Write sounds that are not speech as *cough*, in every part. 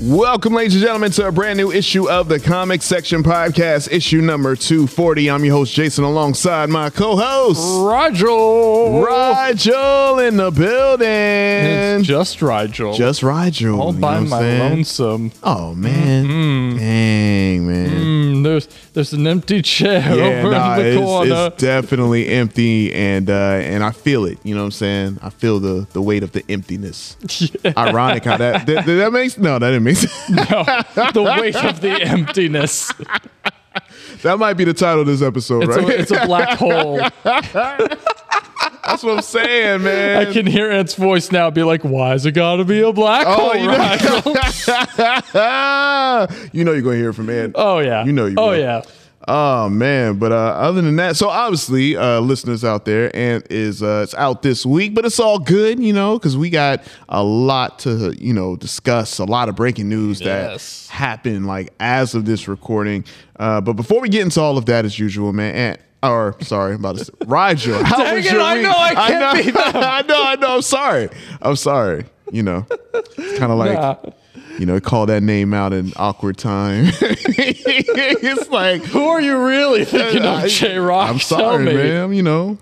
Welcome, ladies and gentlemen, to a brand new issue of the Comic Section Podcast, issue number 240. I'm your host, Jason, alongside my co host, Rigel. Rigel in the building. It's just Rigel. Just Rigel. all by my saying? lonesome. Oh, man. Dang, man. Mm, there's there's an empty chair Yeah, over nah, in the it's, corner. it's definitely empty, and uh, and I feel it. You know what I'm saying? I feel the the weight of the emptiness. *laughs* Ironic how that did, did that makes no, that didn't *laughs* no, the weight of the emptiness. *laughs* that might be the title of this episode, It's, right? a, it's a black *laughs* hole. That's what I'm saying, man. I can hear Ant's voice now be like, why is it got to be a black Oh, hole, you know, you know you're gonna hear from Ed. Oh, yeah. You know you Oh, will. yeah. Oh man, but uh, other than that, so obviously, uh, listeners out there, and is uh, it's out this week, but it's all good, you know, because we got a lot to you know discuss, a lot of breaking news Yes. that happened like as of this recording. Uh, but before we get into all of that, as usual, man, and or sorry, I'm about to say, *laughs* Rigel, how Dang was it, your I week? know I can't know, be. *laughs* I know, I know. I'm sorry. I'm sorry. You know, it's kind of like. Nah. You know, call that name out in awkward time. *laughs* it's like Who are you really thinking I- of, J Rock? I'm sorry, man. You know,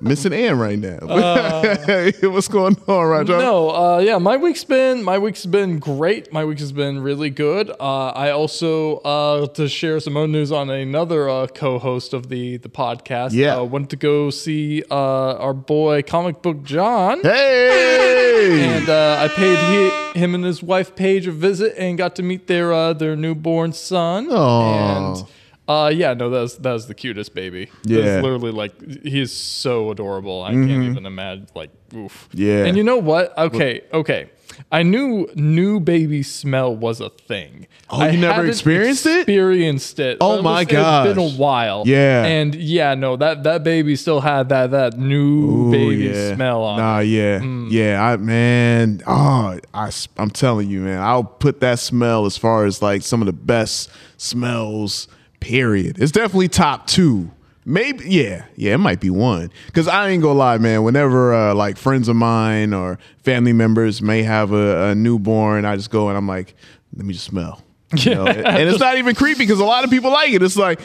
missing Ann right now. *laughs* What's going on, Roger? Uh, No, uh, yeah, my week's been my week's been great. My week has been really good. Uh, I also uh, to share some own news on another uh, co-host of the the podcast. Yeah. uh, went to go see uh, our boy Comic Book John. Hey, And uh, I paid he, him and his wife Paige a visit and got to meet their uh, their newborn son. Aw. And uh, yeah, no, that's that's the cutest baby. Yeah. Mm-hmm. That's literally like he's so adorable. I can't even imagine. Like, oof. Yeah. And you know what? Okay, okay. I knew new baby smell was a thing. Oh, I you never hadn't experienced it? Experienced it. Oh It my god, It's been a while. Yeah. And yeah, no, that that baby still had that that new Ooh, baby yeah. smell on. Nah, it. yeah, Mm. yeah. I man, oh, I I, am telling you, man. I'll put that smell as far as like some of the best smells. Period. It's definitely top two. Maybe, yeah, yeah. It might be one. Cause I ain't gonna lie, man. Whenever uh, like friends of mine or family members may have a, a newborn, I just go and I'm like, let me just smell. You know? and, it's not even creepy because a lot of people like it. It's like,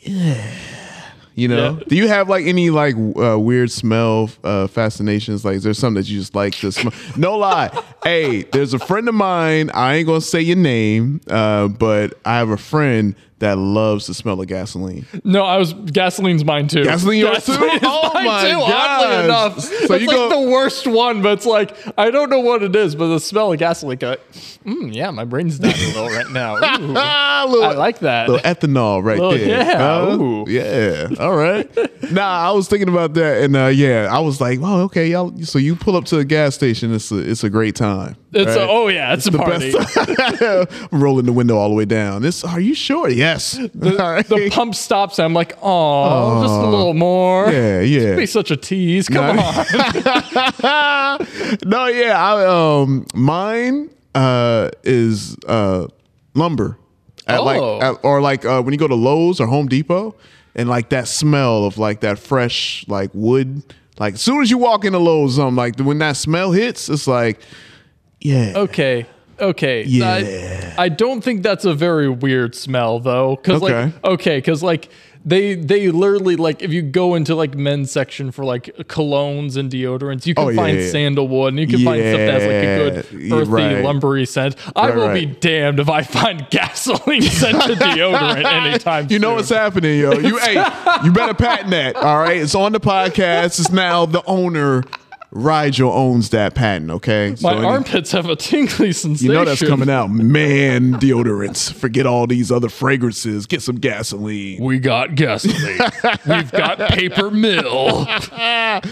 yeah, you know, Yeah. do you have like any like uh, weird smell uh, fascinations? Like, is there something that you just like to smell? No lie. *laughs* hey, there's a friend of mine. I ain't gonna say your name, uh, but I have a friend that loves the smell of gasoline. No, I was gasoline's mine too. Gasoline yours too? Oh mine my too, gosh. Oddly enough, So it's you like go- the worst one, but it's like I don't know what it is, but the smell of gasoline. Go, mm, yeah, my brain's dying a little right now. *laughs* Ooh. Little, I like that. little ethanol right Little- there. yeah, yeah. All right. *laughs* nah, I was thinking about that, and uh, yeah, I was like, "Well, okay, y'all." So you pull up to a gas station. It's a it's a great time. It's a, oh yeah, it's, a the party. best. I'm *laughs* rolling the window all the way down. This, are you sure? Yes. *laughs* All right. The pump stops. I'm like, oh, just a little more. Yeah, *laughs* yeah. Be such a tease. Come No. on. no, yeah. I, um, mine uh, is uh, lumber. At Oh. like, at, or like uh, when you go to Lowe's or Home Depot, and like that smell of like that fresh like wood. Like as soon as you walk into Lowe's, um, like when that smell hits, it's like, yeah, Okay. Okay. Yeah. I, I don't think that's a very weird smell though. Cause Okay. like okay, cause like they they literally like if you go into like men's section for like colognes and deodorants, you can Oh, find yeah. sandalwood and you can find stuff that has like a good earthy, right. lumbery scent. I Right, will be damned if I find *laughs* gasoline scented deodorant anytime soon. You know soon. what's happening, yo. You hey, you better patent that. All right. It's on the podcast. It's now the owner Rigel owns that patent. Okay, My So any- armpits have a tingly sensation. You know that's coming out. Man, deodorants. Forget all these other fragrances. Get some gasoline. We got gasoline. *laughs* We've got paper mill. *laughs*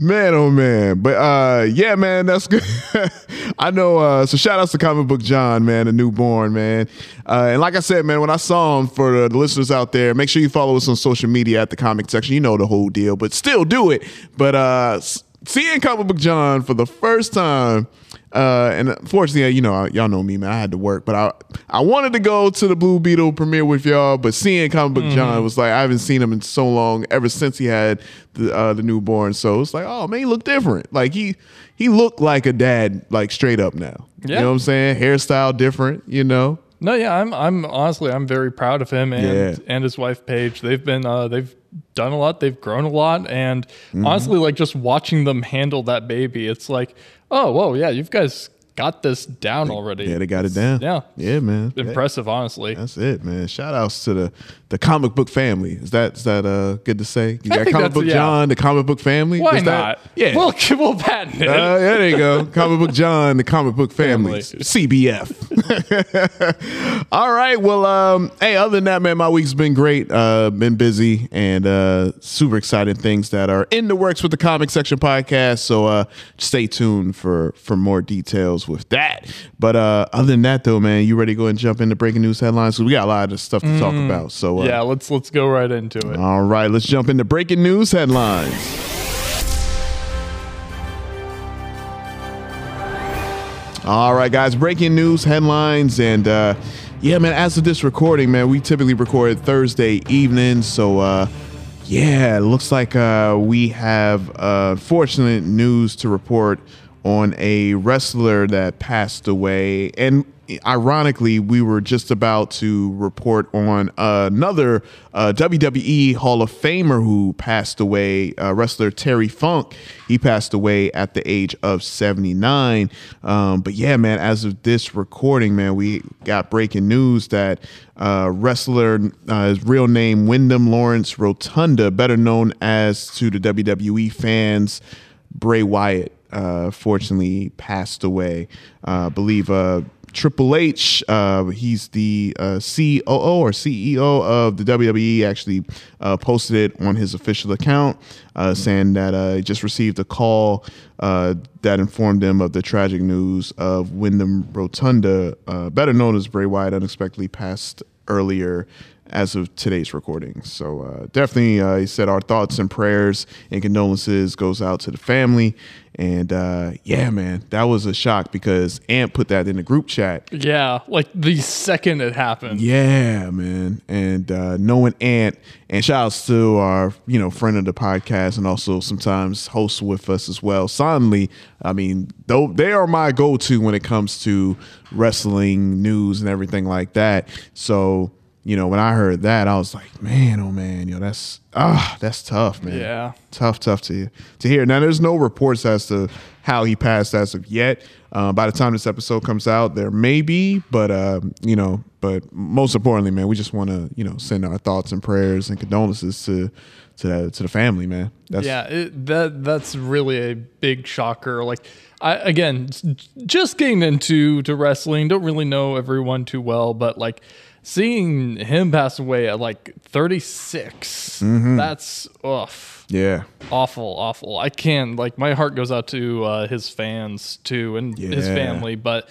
Man, oh man. But uh yeah, man, that's good. *laughs* I know uh so shout outs to comic book John, man, the newborn, man. Uh and like I said, man, when I saw him for the, listeners out there, make sure you follow us on social media at the comic section. You know the whole deal, but still do it. But uh seeing comic book John for the first time uh, and unfortunately, you know, y'all know me, man. I had to work, but I I wanted to go to the Blue Beetle premiere with y'all, but seeing Comic Book John was like I haven't seen him in so long, ever since he had the uh, the newborn. So it's like, oh man, he looked different. Like he he looked like a dad, like straight up now. You know what I'm saying? Hairstyle different. You know. No, yeah, I'm I'm honestly I'm very proud of him and Yeah. and his wife Paige. They've been uh they've done a lot, they've grown a lot and Mm-hmm. honestly like just watching them handle that baby, it's like, oh, whoa, yeah, you guys got this down already. Yeah, they got it down. Yeah. yeah, man. Impressive, honestly. That's it, man. Shout outs to the the comic book family. Is that is that uh good to say? You *laughs* got comic book yeah. John, the comic book family. Why Is that- not? yeah. We'll *laughs* we'll patent it. Uh, yeah, there you go. *laughs* Comic Book John, the comic book family, Family. CBF. All right. Well, um, hey, other than that, man, my week's been great. Uh, been busy and uh, super exciting things that are in the works with the comic section podcast. So uh, stay tuned for for more details with that. But uh, other than that, though, man, you ready to go and jump into breaking news headlines? So we got a lot of stuff to talk about. So uh, yeah, let's let's go right into it. all right, let's jump into breaking news headlines. All right, guys, breaking news headlines. And uh, yeah, man, as of this recording, man, we typically record Thursday evening. So uh, yeah, it looks like uh, we have uh, fortunate news to report on a wrestler that passed away. And ironically, we were just about to report on another uh, WWE Hall of Famer who passed away, uh, wrestler Terry Funk. He passed away at the age of 79. Um, but yeah, man, as of this recording, man, we got breaking news that uh, wrestler, uh, his real name, Windham Lawrence Rotunda, better known as to the WWE fans, Bray Wyatt, uh, fortunately passed away. Uh, I believe uh, Triple H, uh, he's the uh, COO or CEO of the WWE, actually uh, posted it on his official account, saying that he just received a call uh, that informed him of the tragic news of Windham Rotunda, uh, better known as Bray Wyatt, unexpectedly passed earlier as of today's recording. So uh, definitely, uh, he said our thoughts and prayers and condolences goes out to the family. And uh, yeah, man, that was a shock because Ant put that in the group chat. Yeah, like the second it happened. Yeah, man. And uh, knowing Ant, and shout outs to our, you know, friend of the podcast and also sometimes hosts with us as well. Suddenly, I mean, though they are my go-to when it comes to wrestling news and everything like that. So, you know, when I heard that, I was like, man, oh man, yo, that's ah, that's tough, man. Yeah. tough, tough to to hear. Now, there's no reports as to how he passed as of yet. Uh, by the time this episode comes out, there may be, but um, you know, but most importantly, man, we just want to you know send our thoughts and prayers and condolences to to the, to the family, man. That's, Yeah, it, that that's really a big shocker. Like, I again, just getting into to wrestling, don't really know everyone too well, but like seeing him pass away at like 36, that's ugh, yeah, awful, awful. I can't like my heart goes out to uh, his fans too and his family, but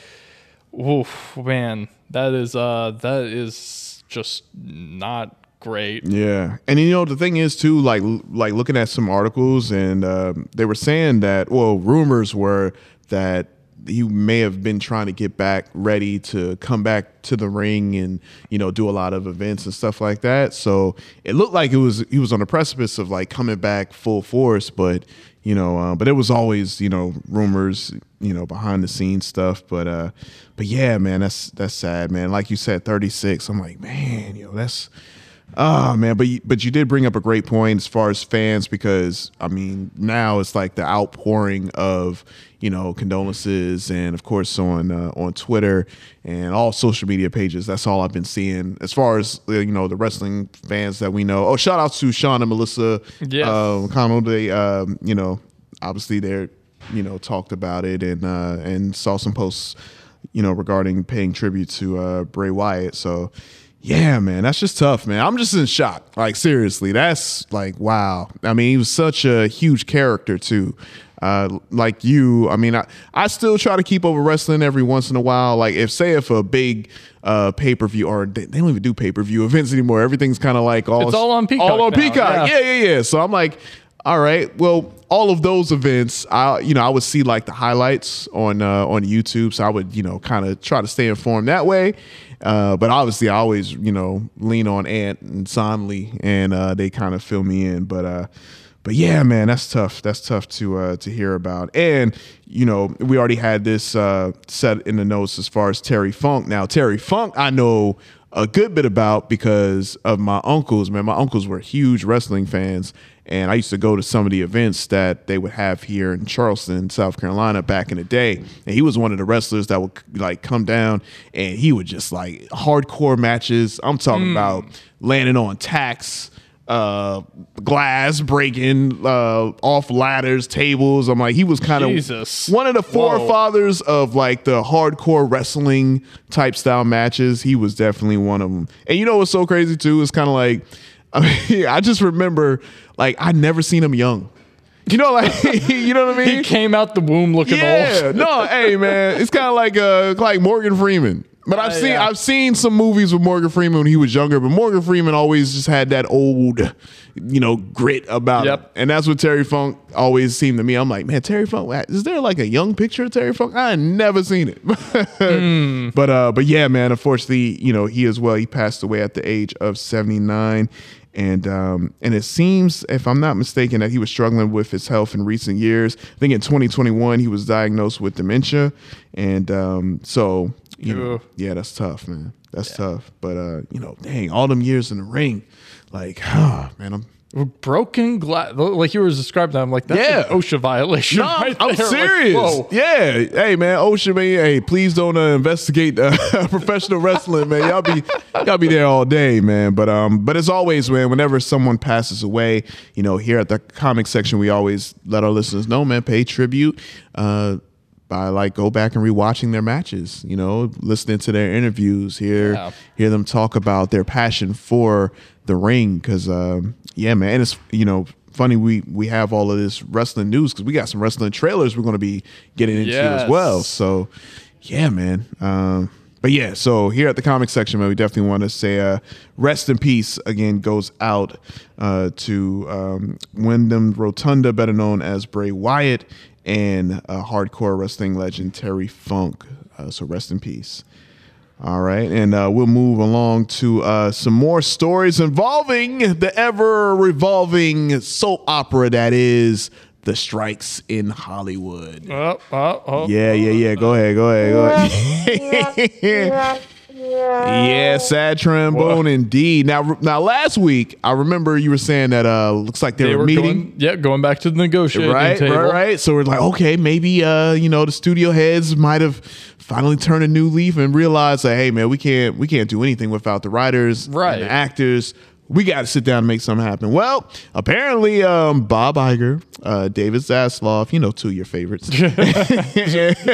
oof, man, that is uh that is just not great. Yeah, and you know the thing is too, like like looking at some articles, and um, they were saying that well, rumors were that he may have been trying to get back ready to come back to the ring and you know do a lot of events and stuff like that. So it looked like it was he was on the precipice of like coming back full force, but you know, uh, but it was always you know rumors, you know, behind the scenes stuff. But uh, but yeah, man, that's that's sad, man. Like you said, thirty six. I'm like, man, yo, that's. Oh man, but you, but you did bring up a great point as far as fans because I mean now it's like the outpouring of you know condolences and of course on uh, on Twitter and all social media pages. That's all I've been seeing as far as uh, you know the wrestling fans that we know. Oh, shout out to Sean and Melissa Yes. uh, McConnell. They um, you know obviously they're you know, talked about it and uh, and saw some posts, you know, regarding paying tribute to uh, Bray Wyatt. So, yeah, man, that's just tough, man. I'm just in shock. Like seriously, that's like wow. I mean, he was such a huge character too. Uh, like you, I mean, I, I still try to keep over wrestling every once in a while. Like if say if a big uh, pay per view or they, they don't even do pay per view events anymore. Everything's kind of like all It's all on Peacock All on now, Peacock. yeah. Yeah, yeah, yeah. So I'm like, all right, well, all of those events, I you know, I would see like the highlights on uh, on YouTube. So I would you know kind of try to stay informed that way. Uh, but obviously, I always you know lean on Ant and Sonley, and uh, they kind of fill me in. But uh, but yeah, man, that's tough. That's tough to uh, to hear about. And you know, we already had this uh, set in the notes as far as Terry Funk. Now, Terry Funk, I know a good bit about because of my uncles. Man, my uncles were huge wrestling fans, and I used to go to some of the events that they would have here in Charleston, South Carolina, back in the day. And he was one of the wrestlers that would like come down, and he would just like hardcore matches. I'm talking about landing on tacks uh glass breaking uh off ladders tables i'm like he was kind of one of the Whoa. forefathers of like the hardcore wrestling type style matches he was definitely one of them and you know what's so crazy too it's kind of like I, mean, *laughs* I just remember like i never seen him young *laughs* you know like *laughs* you know what i mean He came out the womb looking yeah, old. no, hey man, it's kind of like uh like Morgan Freeman. But I've Uh, seen yeah. I've seen some movies with Morgan Freeman when he was younger, but Morgan Freeman always just had that old, you know, grit about him. And that's what Terry Funk always seemed to me. I'm like, man, Terry Funk, is there like a young picture of Terry Funk? I never seen it. But uh but yeah, man, unfortunately, you know, he as well, he passed away at the age of 79 and um, and it seems, if I'm not mistaken, that he was struggling with his health in recent years. I think in 2021 he was diagnosed with dementia, and um, so you know, yeah, that's tough, man. That's tough. But uh, you know, dang, all them years in the ring, like, ah, *sighs* man, I'm Broken glass, like you were describing that. I'm like, that's Yeah. an OSHA violation. No, right I'm there. Serious. whoa. yeah. Hey, man, OSHA, man. Hey, please don't uh, investigate uh, *laughs* professional wrestling, man. Y'all be y'all be there all day, man. But um, but as always, man, whenever someone passes away, you know, here at the comic section, we always let our listeners know, man, pay tribute. Uh, by like go back and rewatching their matches, you know, listening to their interviews, hear Yeah. hear them talk about their passion for the ring. Cause um, yeah, man, it's you know funny we we have all of this wrestling news because we got some wrestling trailers we're going to be getting into as well. So yeah, man. Um, but yeah, so here at the comic section, man, we definitely want to say uh, rest in peace again goes out uh, to um, Windham Rotunda, better known as Bray Wyatt, and uh, hardcore wrestling legend Terry Funk. Uh, so rest in peace. All right, and uh, we'll move along to uh, some more stories involving the ever revolving soap opera that is the strikes in Hollywood. Oh, oh, oh. Yeah, yeah, yeah. Go ahead, go ahead, go ahead. *laughs* yeah, sad trombone indeed. Now, now, last week I remember you were saying that uh looks like they, They were, were meeting. going, yeah, going back to the negotiating Right, table. right, right. So we're like, okay, maybe uh, you know, the studio heads might have finally turned a new leaf and realized that, hey, man, we can't we can't do anything without the writers, Right. and the actors. We got to sit down and make something happen. Well, apparently, um, Bob Iger, uh, David Zaslav, you know, two of your favorites. *laughs*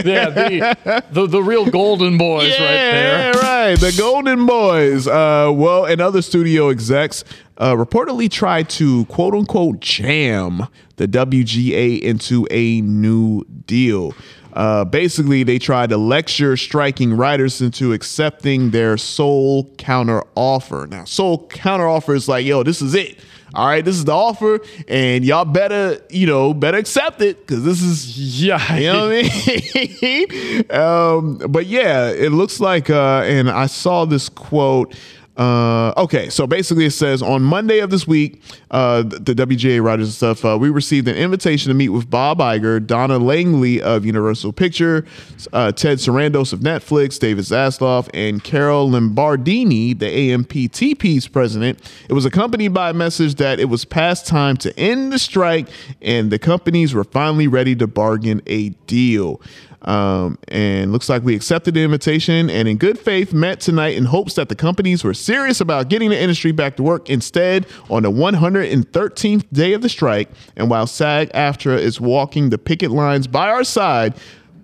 Yeah, the, the the real golden boys right there. right. The Golden Boys. Uh, well, and other studio execs uh, reportedly tried to quote unquote jam the WGA into a new deal. Uh, basically, they tried to lecture striking writers into accepting their sole counter offer. Now, sole counter offer is like, yo, this is it. All right, this is the offer, and y'all better, you know, better accept it because this is Yeah, you know what I mean? *laughs* um, but yeah, it looks like, uh, and I saw this quote. Uh, okay, so basically it says on Monday of this week, uh, the, WGA writers and stuff, uh, we received an invitation to meet with Bob Iger, Donna Langley of Universal Picture, uh, Ted Sarandos of Netflix, David Zaslav, and Carol Lombardini, the AMPTP's president. It was accompanied by a message that it was past time to end the strike and the companies were finally ready to bargain a deal. Um, and looks like we accepted the invitation and in good faith met tonight in hopes that the companies were serious about getting the industry back to work. Instead, on the 113th day of the strike, and while SAG AFTRA is walking the picket lines by our side,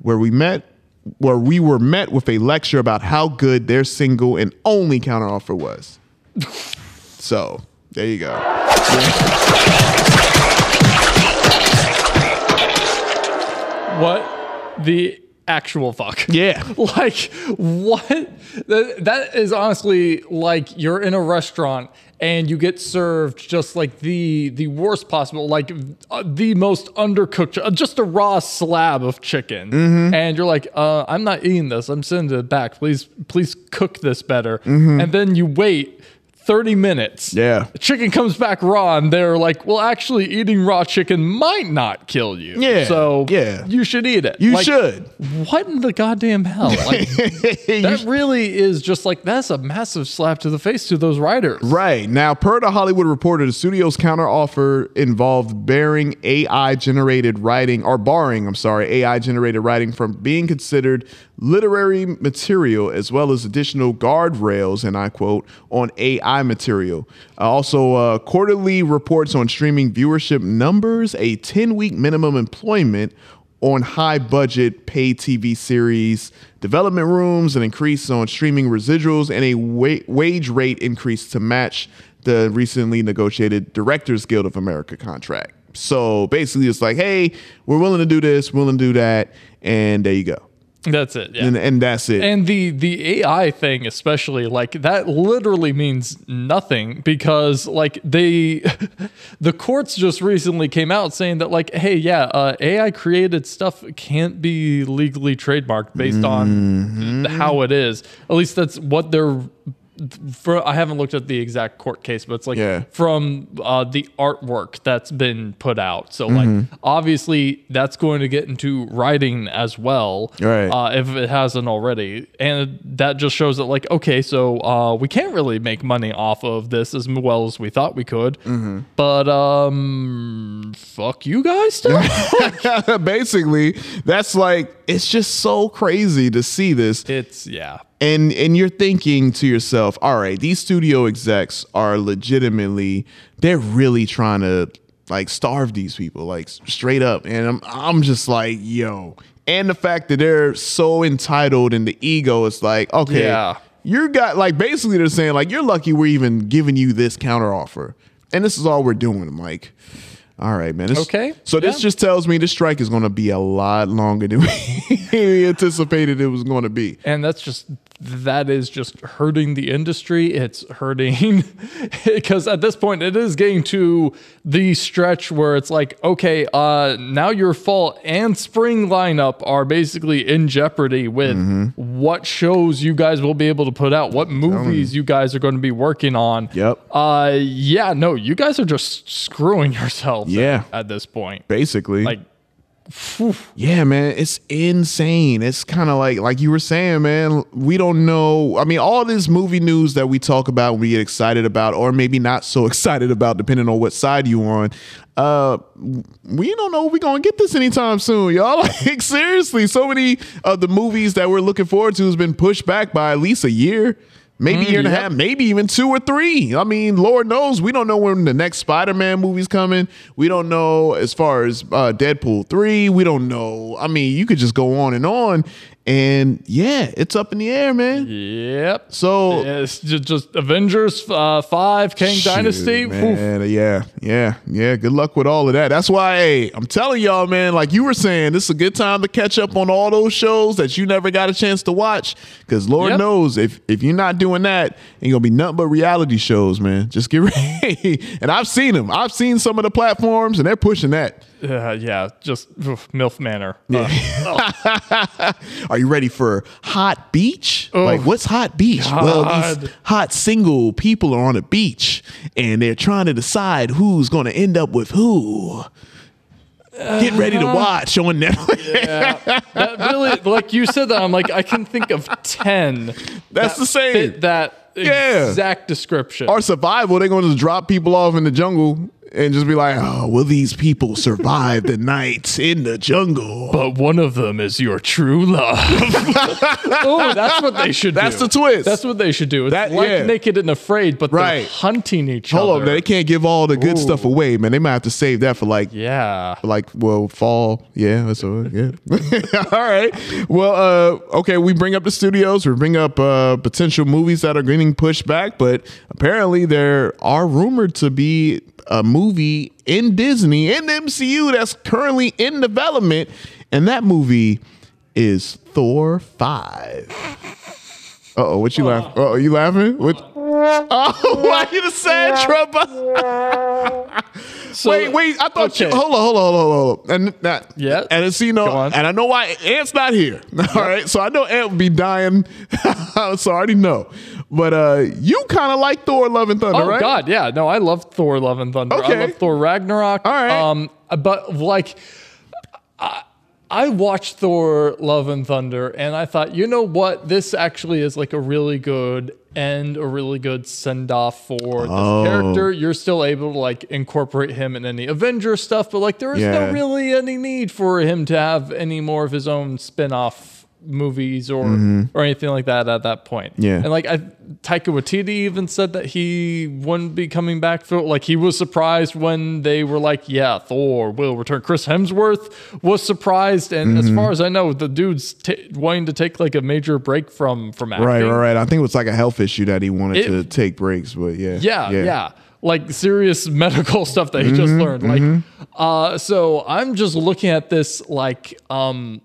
where we met where we were met with a lecture about how good their single and only counteroffer was. so there you go. What the actual fuck? Yeah. *laughs* Like what? That, that is honestly like you're in a restaurant and you get served just like the the worst possible, like uh, the most undercooked, uh, just a raw slab of chicken, Mm-hmm. and you're like, uh, I'm not eating this. I'm sending it back. Please, please cook this better. Mm-hmm. And then you wait. 30 minutes. Yeah. Chicken comes back raw, and they're like, well, actually, eating raw chicken might not kill you. Yeah, So, yeah. you should eat it. You Like, should. what in the goddamn hell? *laughs* Like, that really is just like that's a massive slap to the face to those writers. Right. Now, per the Hollywood Reporter, the studio's counteroffer involved bearing AI generated writing, or barring, I'm sorry, AI generated writing from being considered literary material, as well as additional guardrails, and I quote, on AI material. Uh, also, uh, quarterly reports on streaming viewership numbers, a 10 week minimum employment on high budget pay TV series, development rooms, an increase on streaming residuals, and a wa- wage rate increase to match the recently negotiated Directors Guild of America contract. So basically, it's like, hey, we're willing to do this, willing to do that, and there you go. That's it. Yeah. And, and that's it. And the the AI thing, especially, like that, literally means nothing because, like, they, *laughs* the courts just recently came out saying that, like, hey, yeah, uh, AI created stuff can't be legally trademarked based Mm-hmm. on how it is. At least that's what they're. For, I haven't looked at the exact court case, but it's like Yeah. from uh, the artwork that's been put out. So, like, obviously, that's going to get into writing as well Right. uh, if it hasn't already. And that just shows that, like, okay, so uh, we can't really make money off of this as well as we thought we could. But um, fuck you guys still. *laughs* *laughs* basically, that's like, it's just so crazy to see this. it's yeah, and and you're thinking to yourself all right these studio execs are legitimately they're really trying to like starve these people like straight up. And i'm i'm just like yo. And the fact that they're so entitled and the ego is like okay Yeah. you're got like basically they're saying like you're lucky we're even giving you this counter offer. And this is all we're doing. I'm like all right man. This- Okay, so this just tells me the strike is going to be a lot longer than *laughs* we anticipated it was going to be. And that's just that is just hurting the industry. It's hurting *laughs* because at this point it is getting to the stretch where it's like, okay, uh, now your fall and spring lineup are basically in jeopardy with what shows you guys will be able to put out, what movies you guys are going to be working on. Yep. Uh, yeah, no, you guys are just screwing *laughs* yourselves. Yeah. At, at this point, basically like. Yeah man it's insane. It's kind of like like you were saying man we don't know i mean all this movie news that we talk about we get excited about or maybe not so *laughs* excited about depending on what side you on uh we don't know if we're gonna get this anytime soon y'all. *laughs* Like seriously so many of the movies that we're looking forward to has been pushed back by at least a year maybe a year and a half maybe even two or three. I mean, Lord knows we don't know when the next Spider-Man movie's coming. We don't know as far as uh, Deadpool three. We don't know. I mean, you could just go on and on, and yeah, it's up in the air, man. Yep. So It's just, just Avengers uh, 5, King Shoot, Dynasty. Oof. man. Yeah, yeah, yeah. Good luck with all of that. That's why, hey, I'm telling y'all, man. Like you were saying, this is a good time to catch up on all those shows that you never got a chance to watch. Because Lord Yep. knows, if if you're not doing that, ain't gonna be nothing but reality shows, man. Just get *laughs* ready. and I've seen them. I've seen some of the platforms, and they're pushing that. Uh, yeah, just oof, MILF Manor. Uh, *laughs* Are you ready for Hot Beach? like, what's Hot Beach? Well, these hot single people are on a beach and they're trying to decide who's going to end up with who. Get ready Uh-huh. to watch on Netflix. *laughs* that really, like you said that, I'm like, I can think of 10. That's that the same. Fit that Yeah. exact description. Or survival, they're going to drop people off in the jungle and just be like, "Oh, will these people survive the nights in the jungle?" *laughs* But one of them is your true love. *laughs* oh, that's what they should do. That's do. the twist. That's what they should do. It's That- like yeah. Naked and Afraid, but Right. they're hunting each Hold other. on, man. They can't give all the good stuff away, man. They might have to save that for like yeah. like well fall yeah that's all yeah *laughs* all right well uh okay we bring up the studios we bring up uh potential movies that are getting pushed back but apparently there are rumored to be a movie in disney in the mcu that's currently in development and that movie is thor 5 uh-oh what you laugh oh you laughing what Oh, *laughs* why you the sad Trump? So, wait, wait. I thought you. Hold on, hold on, hold on, hold on. And that. Yeah. And it's you know, and I know why Ant's not here. *laughs* All right. So I know Ant would be dying. *laughs* so I already know. But uh you kind of like Thor: Love and Thunder, right? Oh right? God, yeah. No, I love Thor: Love and Thunder. Okay. I love Thor Ragnarok. All right. Um, but like, I, I watched Thor: Love and Thunder, and I thought, you know what? This actually is like a really good end, a really good send off for this Oh. character. You're still able to like incorporate him in any Avenger stuff, but like there is Yeah. no really any need for him to have any more of his own spin off movies or or anything like that at that point. Mm-hmm. Yeah. And like I Taika Waititi even said that he wouldn't be coming back for like he was surprised when they were like, yeah, Thor will return. Chris Hemsworth was surprised, and Mm-hmm. as far as I know, the dude's t- wanting to take like a major break from from acting. Right, right, right. I think it was like a health issue that he wanted It- to take breaks, but yeah. Yeah, yeah. Like serious *laughs* medical stuff that he just Mm-hmm, learned. Like, uh, so I'm just looking at this like, um,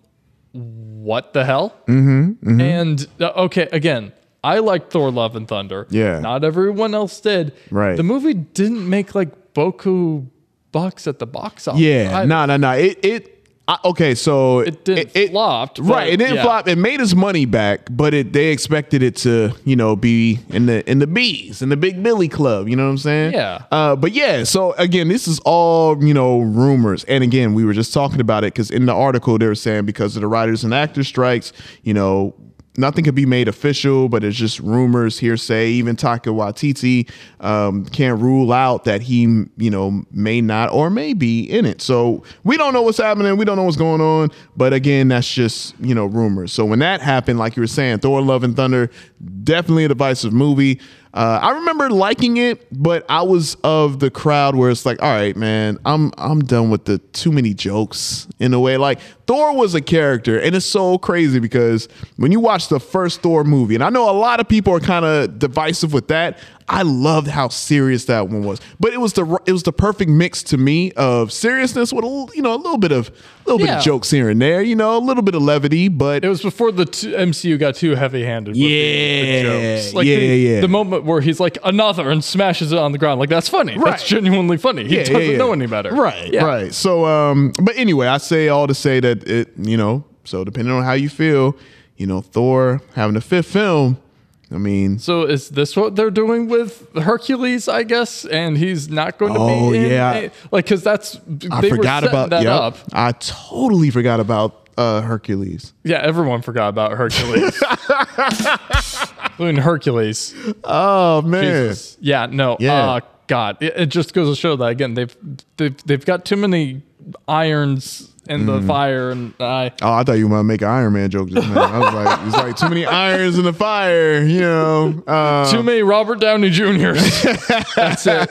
what the hell? Mm-hmm, And uh, okay, again, I like Thor: Love and Thunder. Yeah. not everyone else did. Right. The movie didn't make like boku bucks at the box office. Yeah, no, no, no. It it I, okay. So It didn't flopped, but right? It didn't yeah. flop. It made its money back, but it they expected it to you know be in the in the bees in the big Billy Club. You know what I'm saying? Yeah. Uh, but yeah. So again, this is all you know rumors, and again, we were just talking about it because in the article they were saying because of the writers and actors strikes, you know. Nothing could be made official, but it's just rumors, hearsay. Even Taika Waititi um, can't rule out that he, you know, may not or may be in it. So we don't know what's happening. We don't know what's going on. But again, that's just you know rumors. So when that happened, like you were saying, Thor: Love and Thunder, definitely a divisive movie. Uh, I remember liking it, but I was of the crowd where it's like, all right, man, I'm I'm done with the too many jokes in a way. Like Thor was a character, and it's so crazy because when you watch the first Thor movie, and I know a lot of people are kind of divisive with that. I loved how serious that one was, but it was the it was the perfect mix to me of seriousness with a little, you know a little bit of a little bit of jokes here and there, you know, a little bit of levity, but It was before the t- MCU got too heavy-handed. With the, the Yeah, jokes. Like yeah, the, yeah. The moment where he's like another and smashes it on the ground, like that's funny. Right. That's genuinely funny. He Yeah, doesn't yeah, yeah. know any better. Right, Yeah. right. So, um, but anyway, I say all to say that it, you know, so depending on how you feel, you know, Thor having a fifth film, I mean, So is this what they're doing with Hercules? I guess, and he's not going to Oh, be. in yeah. a- like because that's I they were forgot about that yep, up. I totally forgot about uh, Hercules. Yeah, everyone forgot about Hercules, *laughs* including Hercules. Oh man, Jesus. Yeah, no. Yeah. Uh, God, it, it just goes to show that again they've they've they've got too many irons in the fire, and I. Oh, I thought you were gonna make an Iron Man joke just now. I was like, *laughs* it's like too many irons in the fire, you know. Uh, Too many Robert Downey Jr.'s. *laughs* That's it.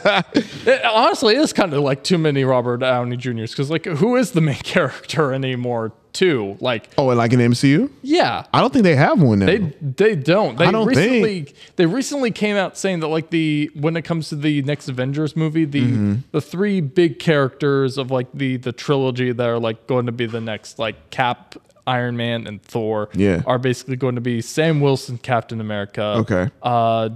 It honestly it is kind of like too many Robert Downey Jr.'s because, like, who is the main *laughs* character anymore? Too like, oh, and like an MCU? yeah, I don't think they have one now. They they don't. They I don't recently they recently came out saying that like the when it comes to the next Avengers movie, the Mm-hmm. the three big characters of like the the trilogy that are like going to be the next like Cap, Iron Man, and Thor Yeah. are basically going to be Sam Wilson, Captain America. Okay. Uh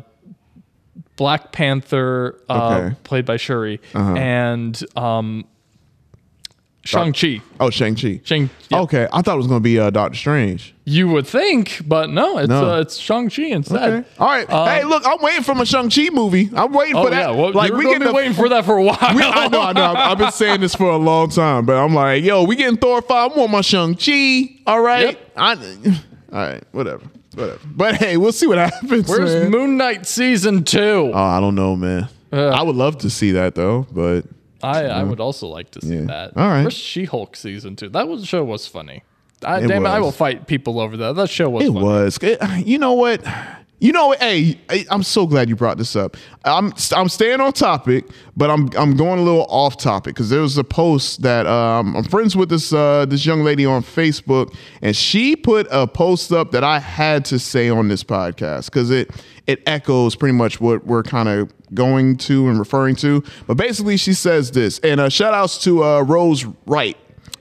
Black Panther, uh, Okay. Uh-huh. played by Shuri, and um Shang-Chi. oh, Shang Chi. Shang, yeah. Okay, I thought it was gonna be uh, Doctor Strange. You would think, but no, it's No. Uh, it's Shang-Chi instead. Okay. All right. hey, look, I'm waiting for my Shang Chi movie. I'm waiting Oh for that. yeah, well, like we gonna getting be the- waiting for that for a while. *laughs* We, I know, I know. I've, I've been saying this for a long time, but I'm like, yo, we getting Thor five. I want my Shang Chi. All right. Yep. I, *sighs* all right. Whatever. Whatever. But hey, we'll see what *laughs* happens. Where's man. Moon Knight season two? Oh, I don't know, man. I would love to see that though, but I, I would also like to see Yeah. that. All right. Where's She-Hulk season two? That was show was funny. I, It damn it, I was. will fight people over that. That show was It funny. was. It- you know what? You know, hey, I'm so glad you brought this up. I'm I'm staying on topic, but I'm I'm going a little off topic because there was a post that um, I'm friends with this uh, this young lady on Facebook, and she put a post up that I had to say on this podcast because it it echoes pretty much what we're kind of going to and referring to. But basically, she says this, and uh, shout outs to uh, Rose Wright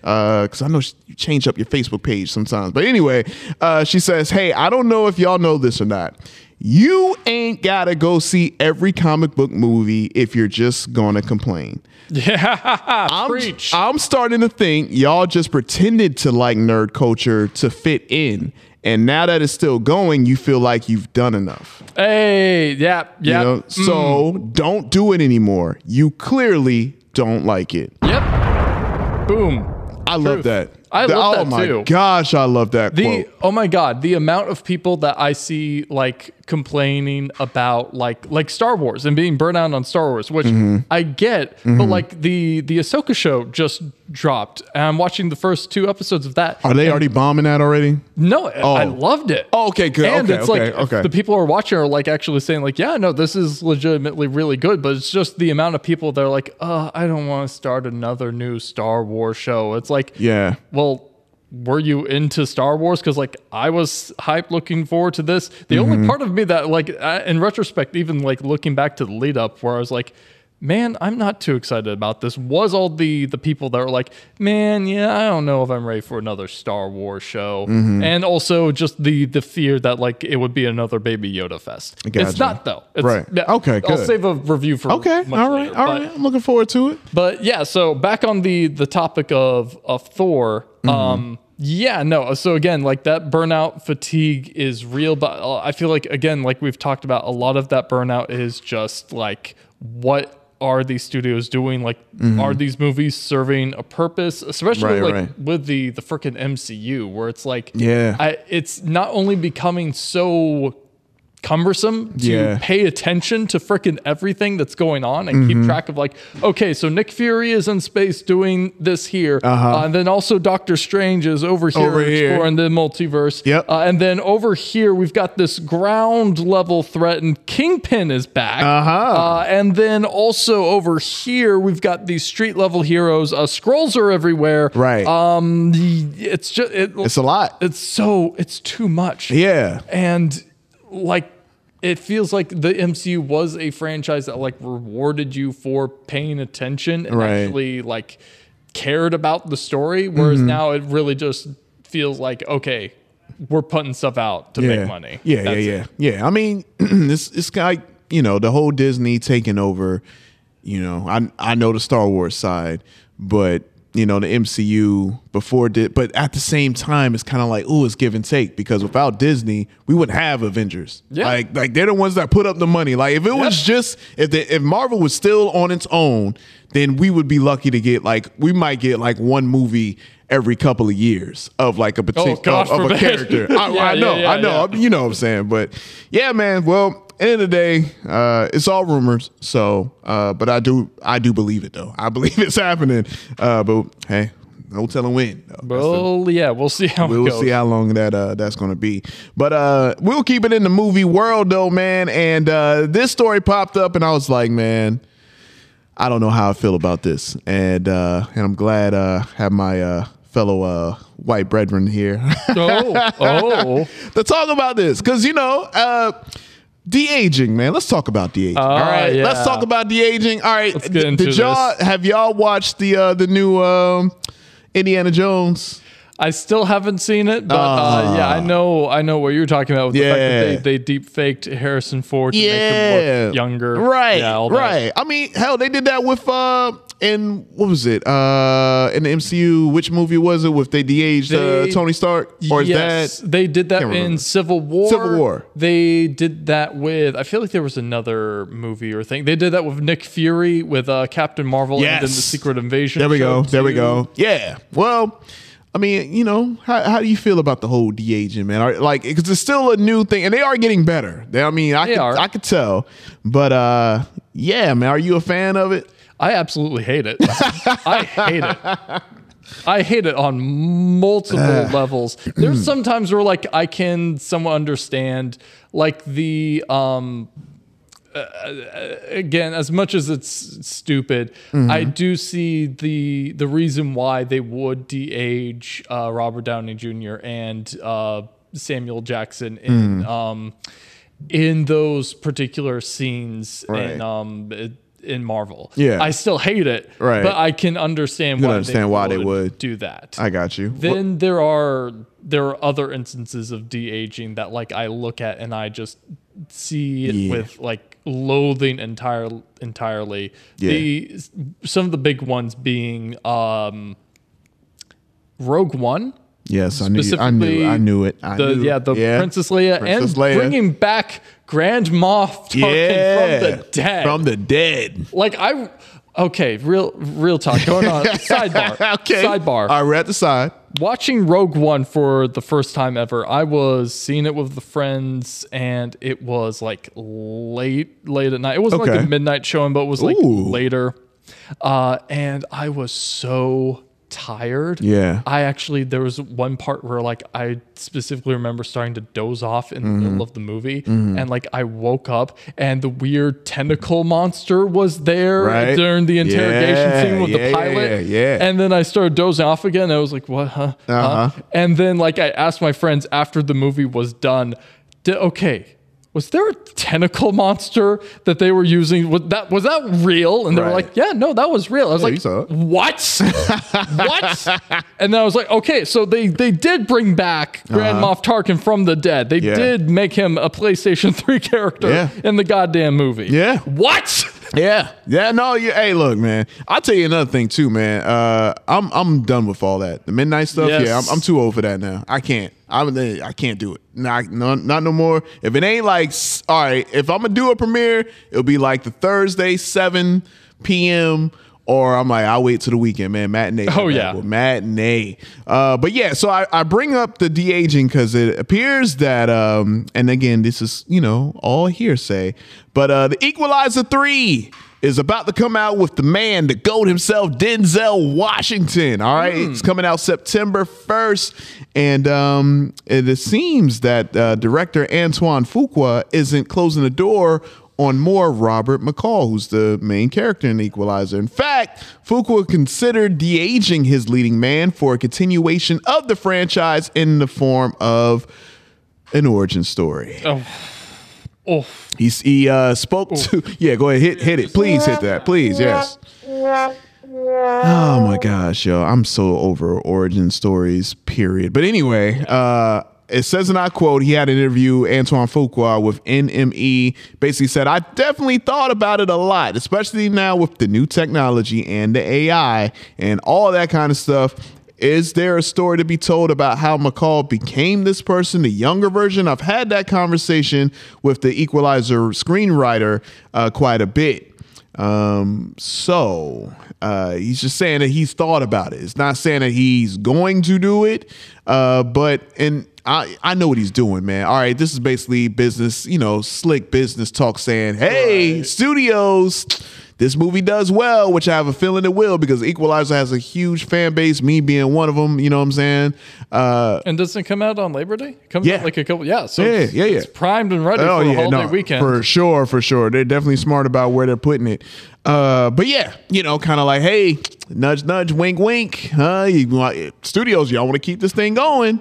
because I know you change up your Facebook page sometimes. But anyway, uh, she says, "Hey, I don't know if y'all know this or not. You ain't gotta go see every comic book movie if you're just gonna complain." *laughs* Yeah, I'm, preach. I'm starting to think y'all just pretended to like nerd culture to fit in. And now that it's still going, you feel like you've done enough. hey, yeah, You yeah, know? So don't do it anymore. You clearly don't like it. yep. Boom. I love that. I The- love oh that my gosh, I love that The quote. oh my god, the amount of people that I see like complaining about like like Star Wars and being burnt out on Star Wars, which Mm-hmm. I get, but like the the Ahsoka show just dropped, and I'm watching the first two episodes of that. Are they already bombing that already? No, oh. I loved it. Oh, okay, good. And Okay, it's okay, like okay. the people who are watching are like actually saying like, yeah, no, this is legitimately really good. But it's just the amount of people that are like, uh, I don't want to start another new Star Wars show. It's like, Yeah. well, were you into Star Wars? Because like I was hyped, looking forward to this. The Mm-hmm. only part of me that like, uh, in retrospect, even like looking back to the lead up, where I was like. Man, I'm not too excited about this. Was all the the people that were like, man, yeah, I don't know if I'm ready for another Star Wars show, Mm-hmm. and also just the the fear that like it would be another Baby Yoda fest. It's not though. It's, Right. yeah, Okay, I'll save a review for Okay. much All right. later, All but- right. I'm looking forward to it. but yeah, so back on the the topic of of Thor, Mm-hmm. um yeah, no. So again, like that burnout fatigue is real, but uh, I feel like again, like we've talked about, a lot of that burnout is just like what are these studios doing? Like, are these movies serving a purpose? Especially Mm-hmm. Right, like right. with the the freaking MCU, where it's like, Yeah. I, it's not only becoming so cumbersome to Yeah. pay attention to freaking everything that's going on and keep track of like okay so nick fury is in space doing this here uh and then also doctor strange is over here Over here. exploring the multiverse Yep. uh, and then over here we've got this ground level threat and kingpin is back Uh-huh. uh, and then also over here we've got these street level heroes uh, Skrulls are everywhere Right. um it's just it, It's a lot. it's so it's too much Yeah. and like it feels like the MCU was a franchise that like rewarded you for paying attention and Right. actually like cared about the story whereas Mm-hmm. now it really just feels like okay we're putting stuff out to yeah. make money Yeah, That's yeah, it. yeah, yeah. I mean, *clears throat* this it's like you know the whole Disney taking over. You know, I I know the Star Wars side, but you know the MCU before did, but at the same time, it's kind of like oh, it's give and take because without Disney, we wouldn't have Avengers. Yeah. Like like they're the ones that put up the money. Like if it was just if the, if Marvel was still on its own, then we would be lucky to get like we might get like one movie every couple of years of like a particular God of, of a character. *laughs* I, Yeah, I know, yeah, I know. You know what I'm saying? But yeah, man. Well, end of the day, uh, it's all rumors. So, uh, but I do, I do believe it though. I *laughs* believe it's happening. Uh, but hey, no telling when. That's the- yeah we'll see how We'll goes see how long that uh, that's going to be. But uh, we'll keep it in the movie world, though, man. And uh, this story popped up, and I was like, man, I don't know how I feel about this. And uh, and I'm glad uh, have my uh, fellow uh, white brethren here oh oh *laughs* to talk about this, because you know. Uh, De aging, man. Let's talk about de aging. all right, yeah. let's talk about de aging. All right, Let's get into did y'all this. have y'all watched the uh, the new um, Indiana Jones? I still haven't seen it, but uh, yeah, I know I know what you're talking about with the fact that Yeah. they, they deep faked Harrison Ford to make him look younger. Right. Yeah, right. I mean, hell, they did that with uh in what was it? Uh in the MCU, which movie was it with they de-aged uh, Tony Stark? Or is yes, that they did that in. Civil War. Civil War. They did that with. I feel like there was another movie or thing. They did that with Nick Fury with uh, Captain Marvel and then the Secret Invasion. There we go. There we go. Yeah. Well, I mean, you know, how, how do you feel about the whole de-aging, man? Are, like, because it's still a new thing, and they are getting better. They, I mean, I They could, are. I could tell, but uh, yeah, man, are you a fan of it? I absolutely hate it. *laughs* I hate it. I hate it on multiple *sighs* levels. There's sometimes where like I can somewhat understand like the um uh, again as much as it's stupid I do see the the reason why they would de-age uh, Robert Downey Jr. and uh, Samuel Jackson in um in those particular scenes Right. in um in Marvel. Yeah. I still hate it. Right. But I can understand why understand they why they would would. do that. I got you. then there are there are other instances of de-aging that like I look at and I just see it Yeah. with like loathing entire entirely. Yeah. The some of the big ones being um Rogue One. yes, I knew. I knew. I knew it. I the knew. yeah the Princess Leia Princess and Leia. bringing back Grand Moff Tarkin yeah, from the dead. From the dead. like I okay, real real talk going on. *laughs* Sidebar. okay. Sidebar. All right, we're at the side. Watching Rogue One for the first time ever, I was seeing it with the friends, and it was like late, late at night. It wasn't like a midnight showing, but it was like Ooh. later. Uh, and I was so tired. Yeah. I actually there was one part where like I specifically remember starting to doze off in Mm-hmm. the middle of the movie, and like I woke up and the weird tentacle monster was there Right. during the interrogation Yeah, scene with yeah, the pilot. yeah, yeah. And then I started dozing off again. I was like, "What? Huh? Uh-huh. Huh?" And then like I asked my friends after the movie was done, "Di- "Okay, was there a tentacle monster that they were using? Was that was that real?" And they were like, "Yeah, no, that was real." I was you like, "What? *laughs* what?" And then I was like, "Okay, so they they did bring back Grand Moff Tarkin from the dead. They Uh-huh. Yeah. did make him a PlayStation *laughs* 3 character Yeah. in the goddamn movie." Yeah. What? Yeah, yeah. No, you. Hey, look, man. I'll tell you another thing too, man. Uh, I'm I'm done with all that. The midnight stuff. Yes. Yeah, I'm, I'm too old for that now. I can't. I'm I can't do it. Not no, not no more. If it ain't like, all right. If I'm gonna do a premiere, it'll be like the Thursday 7 p.m. Or I'm like, I'll wait till the weekend, man. Matinee. Oh, yeah. Matinee. Uh, but yeah, so I, I bring up the de aging because it appears that, um, and again, this is you know all hearsay, but uh, the Equalizer three is about to come out with the man, the goat himself, Denzel Washington. All right, it's coming out September first, and um, it, it seems that uh, director Antoine Fuqua isn't closing the door on more Robert McCall, who's the main character in Equalizer. In fact, Fuqua considered de-aging his leading man for a continuation of the franchise in the form of an origin story. Oh, He's, he uh, spoke to *laughs* yeah. Go ahead, hit hit it. Please hit that. Please, yes. Oh my gosh, yo, I'm so over origin stories. Period. But anyway, uh, it says, and I quote, he had an interview, Antoine Fuqua with NME, basically said, I definitely thought about it a lot, especially now with the new technology and the AI and all that kind of stuff. Is there a story to be told about how McCall became this person, the younger version? I've had that conversation with the Equalizer screenwriter uh, quite a bit. Um, so uh, he's just saying that he's thought about it. It's not saying that he's going to do it, uh, but and I I know what he's doing, man. All right, this is basically business, you know, slick business talk, saying, "Hey, studios." This movie does well, which I have a feeling it will because Equalizer has a huge fan base, me being one of them. You know what I'm saying? Uh, and doesn't it come out on Labor Day? It comes Yeah. out like a couple. Yeah, so Yeah, it's, yeah, yeah. it's primed and ready for the holiday weekend. For sure, for sure. They're definitely smart about where they're putting it. Uh, but yeah, you know, kind of like, hey, nudge, nudge, wink, wink. Huh? You studios, y'all want to keep this thing going.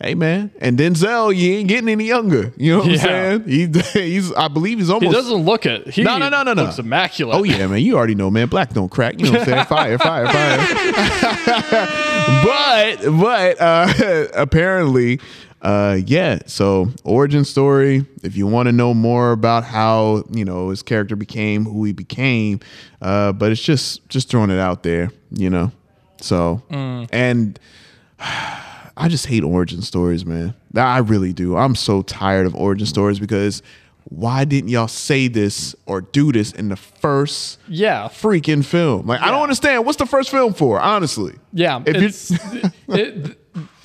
Hey man, and Denzel, you ain't getting any younger. You know what Yeah. I'm saying? He, *laughs* he's, I believe he's almost. he doesn't look it. He No, no, no, no, no. looks immaculate. Oh yeah, man. You already know, man. Black don't crack. You know what I'm saying? Fire, fire, fire. *laughs* but but uh *laughs* apparently uh yeah, so origin story, if you want to know more about how, you know, his character became who he became, uh but it's just just throwing it out there, you know. So and *sighs* I just hate origin stories, man. I really do. I'm so tired of origin stories because why didn't y'all say this or do this in the first Yeah. freaking film? Like, I don't understand. What's the first film for? Honestly, Yeah, If it's it,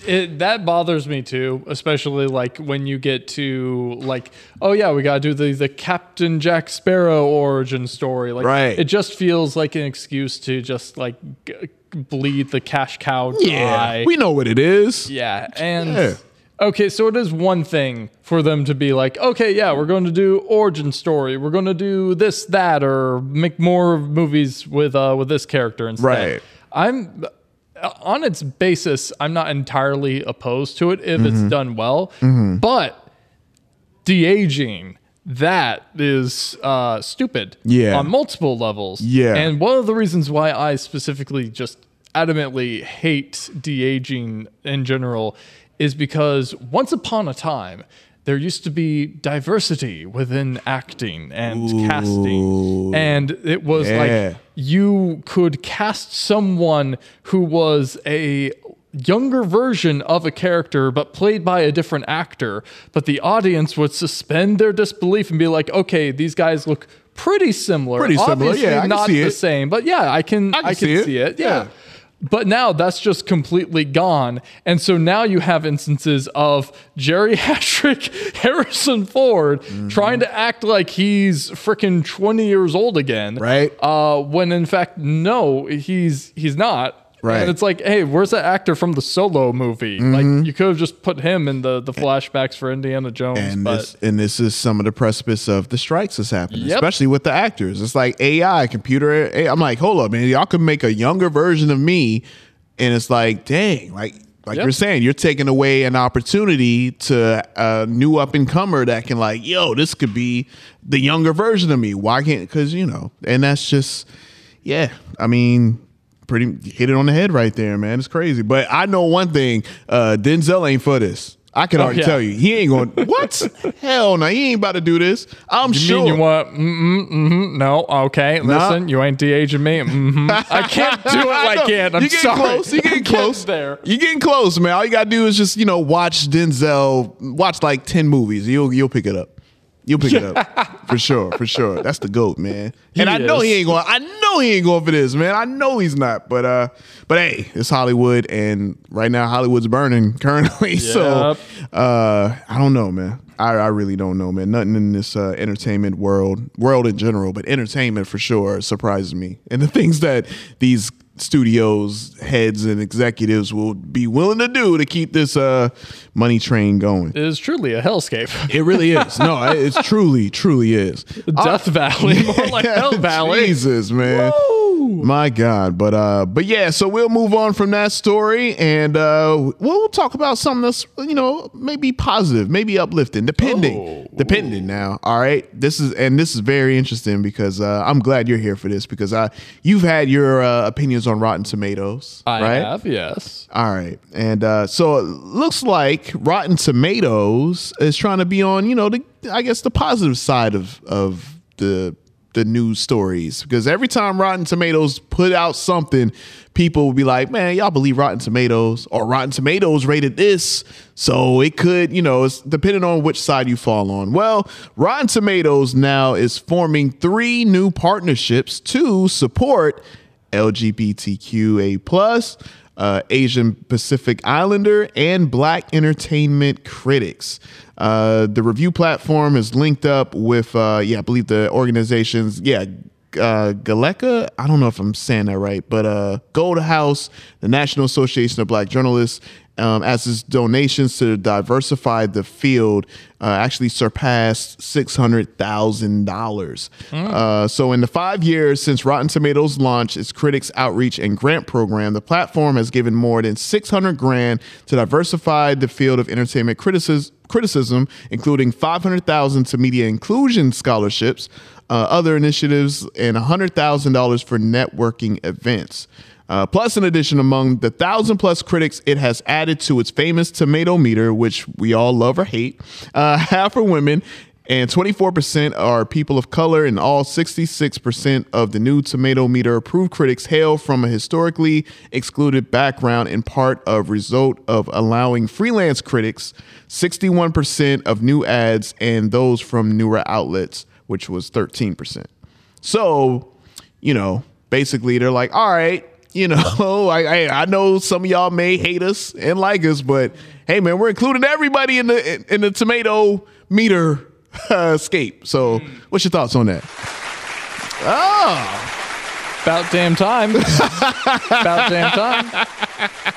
It, that bothers me too, especially like when you get to like, oh yeah, we gotta do the the Captain Jack Sparrow origin story. Like, Right. it just feels like an excuse to just like g- bleed the cash cow dry. Yeah, we know what it is. Yeah, and Yeah. okay, so it is one thing for them to be like, okay, yeah, we're going to do origin story, we're going to do this, that, or make more movies with uh with this character instead. Right. I'm on its basis, I'm not entirely opposed to it if Mm-hmm. it's done well, but de aging. That is uh, stupid. Yeah. On multiple levels. Yeah. And one of the reasons why I specifically just adamantly hate de aging in general is because once upon a time, there used to be diversity within acting and casting. And it was Yeah. like you could cast someone who was a younger version of a character but played by a different actor but the audience would suspend their disbelief and be like okay these guys look pretty similar Pretty similar, Obviously yeah, I not the it. same but yeah i can i can can, see see, it. it, yeah. Yeah. But now that's just completely gone. And so now you have instances of Jerry Hatrick, *laughs* Harrison Ford Mm-hmm. trying to act like he's freaking 20 years old again. Right. Uh, when in fact, no, he's he's not. Right. And it's like, hey, where's that actor from the solo movie? Mm-hmm. Like you could have just put him in the, the flashbacks for Indiana Jones. and but this and this is some of the precipice of the strikes that's happening, Yep. especially with the actors. It's like AI, computer. AI. I'm like, hold up, man, y'all can make a younger version of me, and it's like, dang, like. Like Yep. you're saying, you're taking away an opportunity to a new up and comer that can like, yo, this could be the younger version of me. Why can't? Because you know, and that's just, yeah. I mean, pretty hit it on the head right there, man. It's crazy. But I know one thing: uh, Denzel ain't for this. I can already yeah. tell you, he ain't going. *laughs* What? Hell no, he ain't about to do this. I'm You sure. mean you want? Mm-mm, mm-hmm, no, okay. Listen, you ain't de-aging me. hmm I can't do *laughs* it I like it. I'm you getting sorry. close. You *laughs* getting close there. You getting close, man. All you gotta do is just you know watch Denzel. Watch like ten movies. You'll you'll pick it up. You'll pick it up *laughs* for sure, for sure. That's the goat, man. And He I know he ain't going. I know he ain't going for this, man. I know he's not. But uh, but hey, it's Hollywood, and right now Hollywood's burning *laughs* currently. So uh, I don't know, man. I, I really don't know, man. Nothing in this uh, entertainment world, world in general, but entertainment for sure surprises me. And the things that these studios heads and executives will be willing to do to keep this uh, money train going. It is truly a hellscape. It really is. No, *laughs* it's truly, truly is. Death Valley, *laughs* more like *laughs* Hell Valley. Jesus, man. My God. But uh but yeah, so we'll move on from that story and uh we'll talk about something that's you know, maybe positive, maybe uplifting, depending. Oh. Depending now. All right. This is and this is very interesting because uh I'm glad you're here for this because I you've had your uh, opinions on Rotten Tomatoes. I right? have, yes. All right. And uh, so it looks like Rotten Tomatoes is trying to be on, you know, the I guess the positive side of of the the news stories. Because every time Rotten Tomatoes put out something, people will be like, "Man, y'all believe Rotten Tomatoes or Rotten Tomatoes rated this, so it could, you know, it's depending on which side you fall on." Well, Rotten Tomatoes now is forming three new partnerships to support LGBTQA plus, uh, Asian Pacific Islander, and Black entertainment critics. Uh, the review platform is linked up with, uh, yeah, I believe the organizations, yeah, uh, GALECA. I don't know if I'm saying that right, but uh, Gold House, the National Association of Black Journalists, um, as its donations to diversify the field uh, actually surpassed six hundred thousand dollars. Uh, so, in the five years since Rotten Tomatoes launched its critics outreach and grant program, the platform has given more than six hundred grand to diversify the field of entertainment criticism, criticism including five hundred thousand to media inclusion scholarships, uh, other initiatives, and hundred thousand dollars for networking events. Uh, plus, in addition, among the thousand plus critics it has added to its famous tomato meter, which we all love or hate, uh, *laughs* half are women and 24% are people of color, and all 66% of the new tomato meter approved critics hail from a historically excluded background in part of result of allowing freelance critics 61% of new ads and those from newer outlets, which was 13%. So, you know, basically they're like, all right, You know, *laughs* I, I I know some of y'all may hate us and like us, but hey, man, we're including everybody in the in, in the tomato meter *laughs* uh, escape. So, what's your thoughts on that? Oh, About damn time. *laughs* About damn time.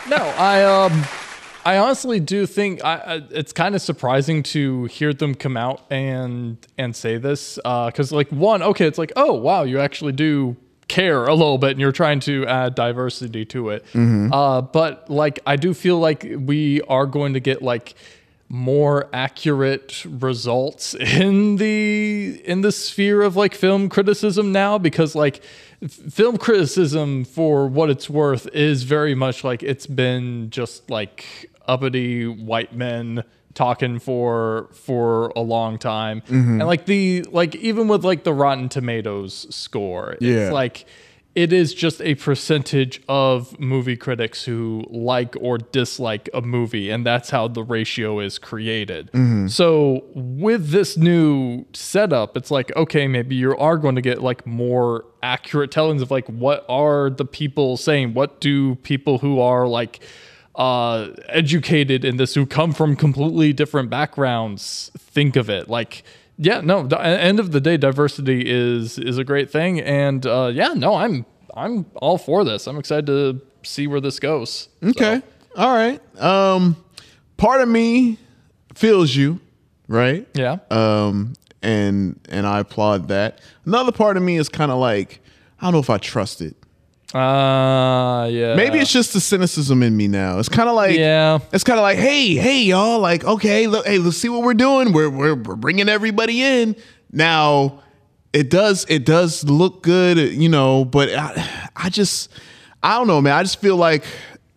No, I um, I honestly do think I, I it's kind of surprising to hear them come out and and say this because like one, okay, it's like oh wow, you actually do care a little bit and you're trying to add diversity to it. Uh, but like I do feel like we are going to get like more accurate results *laughs* in the in the sphere of like film criticism now because like f- film criticism for what it's worth is very much like it's been just like uppity white men talking for for a long time mm-hmm. and like the like even with like the rotten tomatoes score Yeah. it's like it is just a percentage of movie critics who like or dislike a movie, and that's how the ratio is created. Mm-hmm. So, with this new setup, it's like, okay, maybe you are going to get like more accurate tellings of like what are the people saying? What do people who are like uh, educated in this, who come from completely different backgrounds, think of it? Like, yeah, no. The end of the day, diversity is is a great thing, and uh, yeah, no, I'm I'm all for this. I'm excited to see where this goes. okay, all right. Um, part of me feels you, right? Yeah. um, and and I applaud that. Another part of me is kind of like, I don't know if I trust it. Uh yeah. Maybe it's just the cynicism in me now. It's kind of like, Yeah. it's kind of like, hey, hey, y'all, like, okay, look, hey, let's see what we're doing. We're we're, we're bringing everybody in now. It does it does look good, you know, but I, I just I don't know, man. I just feel like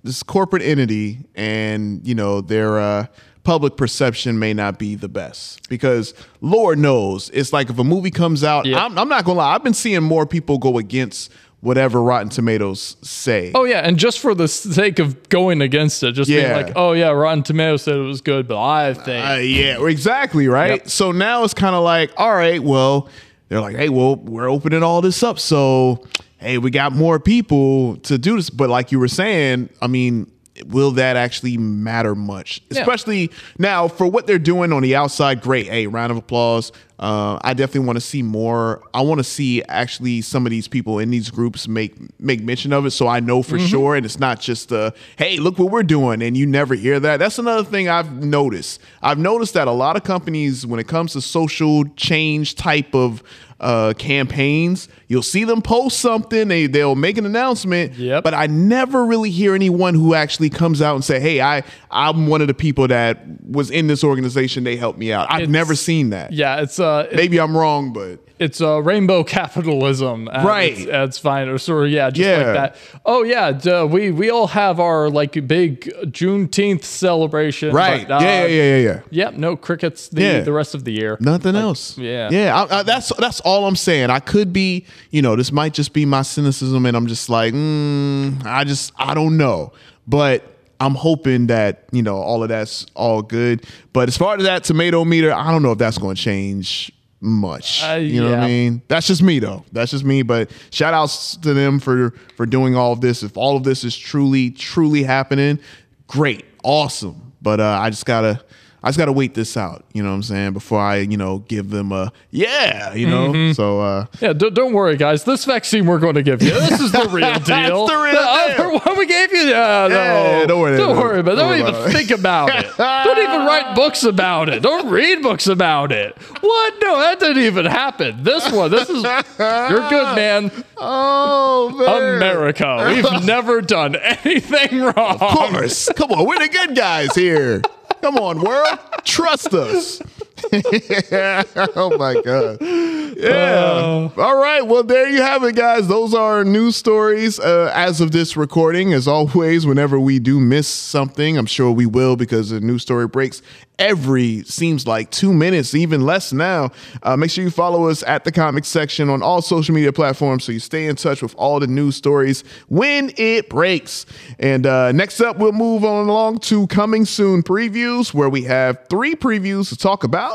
this corporate entity and you know their uh, public perception may not be the best because Lord knows it's like if a movie comes out, Yeah. I'm, I'm not gonna lie, I've been seeing more people go against whatever Rotten Tomatoes say. Oh yeah, and just for the sake of going against it, just Yeah. being like, oh yeah, Rotten Tomatoes said it was good, but I think Uh, yeah, exactly, right? Yep. So now it's kind of like, all right, well, they're like, hey, well, we're opening all this up. So, hey, we got more people to do this. But like you were saying, I mean, will that actually matter much? Yeah. Especially now for what they're doing on the outside. Great. Hey, round of applause. Uh, I definitely want to see more. I want to see actually some of these people in these groups make make mention of it, so I know for sure, and it's not just uh, hey, look what we're doing, and you never hear that. That's another thing I've noticed. I've noticed that a lot of companies, when it comes to social change type of uh, campaigns, you'll see them post something, they they'll make an announcement, Yep. but I never really hear anyone who actually comes out and say, hey, I I'm one of the people that was in this organization, they helped me out. I've It's- never seen that. yeah, it's uh, it- Maybe I'm wrong, but it's uh, rainbow *laughs* capitalism, Right. Its, at its finest, or yeah, just Yeah. like that. Oh yeah, duh, we we all have our like big Juneteenth celebration, right, but, uh, yeah, yeah, yeah, yeah, yeah. Yep, no crickets the Yeah. the rest of the year. Nothing else. yeah. yeah. I, I, that's that's all I'm saying. I could be, you know, this might just be my cynicism, and I'm just like, mm, I just, I don't know, but I'm hoping that you know all of that's all good. But as far as that tomato meter, I don't know if that's going to change much. Uh, you know what I mean? That's just me though. That's just me. But shout outs to them for for doing all of this. If all of this is truly truly happening, great, awesome. But uh, I just gotta. I just gotta wait this out, you know what I'm saying, before I, you know, give them a yeah, you know. Mm-hmm. So uh Yeah, don't, don't worry, guys. This vaccine we're going to give you. This is the *laughs* real deal. That's the real The other one we gave you, yeah, no. Don't worry, Don't don't- worry about it. don't Don't even about it. think about it. Don't even write *laughs* books about it. Don't read books about it. What? No, that didn't even happen. This one, this is, you're good, man. Oh man. America. We've *laughs* never done anything wrong. Of course. Come on, we're the good guys here. Come on, world. Trust us. *laughs* oh my God. Yeah. All right. Well, there you have it, guys. Those are our news stories uh, as of this recording. As always, whenever we do miss something, I'm sure we will because the news story breaks every seems like two minutes, even less now. Uh, make sure you follow us at the comic section on all social media platforms so you stay in touch with all the news stories when it breaks. And uh, next up, we'll move on along to coming soon previews, where we have three previews to talk about.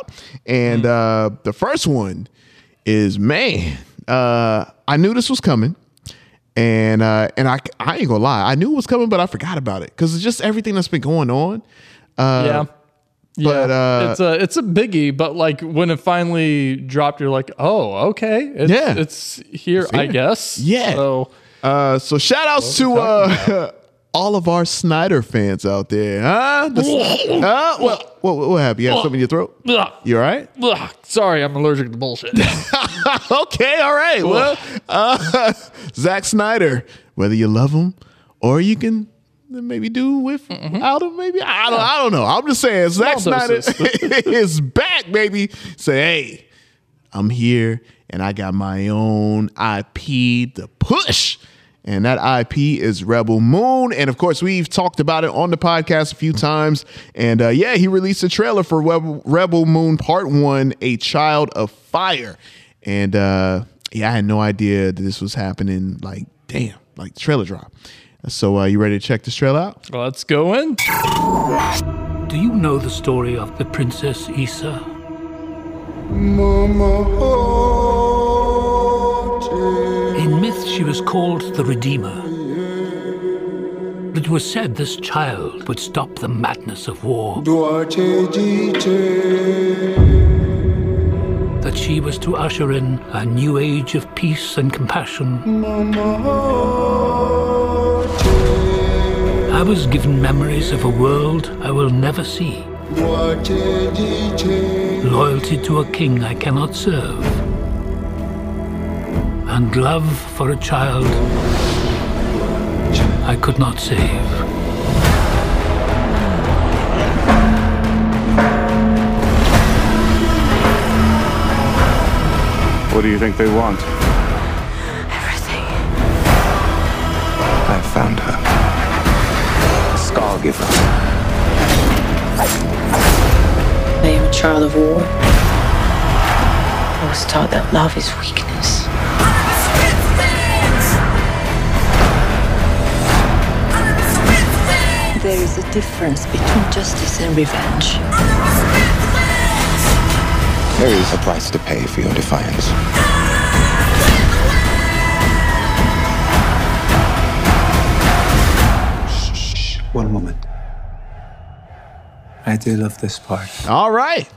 And uh, the first one is man, uh, I knew this was coming. and uh, and I I ain't gonna lie, I knew it was coming, but I forgot about it because it's just everything that's been going on. Uh, yeah. Yeah, but, uh, it's a it's a biggie, but like when it finally dropped, you're like, oh, okay, it's, Yeah. it's here, I here. guess. Yeah. So Uh, so shout outs to uh, *laughs* all of our Snyder fans out there, huh? The- *laughs* huh? What, what, what happened? You have something in your throat? *laughs* You all right? sorry, I'm allergic to bullshit. *laughs* okay, all right. Well, uh, Zack Snyder, whether you love him or you can maybe do with without him, maybe I don't. I don't know. I'm just saying, Zack Snyder is back, baby. Say, hey, I'm here, and I got my own IP to push. And that IP is Rebel Moon. And of course, we've talked about it on the podcast a few times. And uh, yeah, he released a trailer for Rebel, Rebel Moon Part One, A Child of Fire. And uh, yeah, I had no idea that this was happening. Like, damn, like trailer drop. So, uh, you ready to check this trailer out? Let's go in. Do you know the story of the Princess Issa? In myth, she was called the Redeemer. It was said this child would stop the madness of war. That she was to usher in a new age of peace and compassion. I was given memories of a world I will never see. Loyalty to a king I cannot serve. And love for a child I could not save. What do you think they want? Everything. I found her. A scar giver. I am a child of war. I was taught that love is weakness. There is a difference between justice and revenge. There is a price to pay for your defiance. Shh, one moment. I do love this part. All right.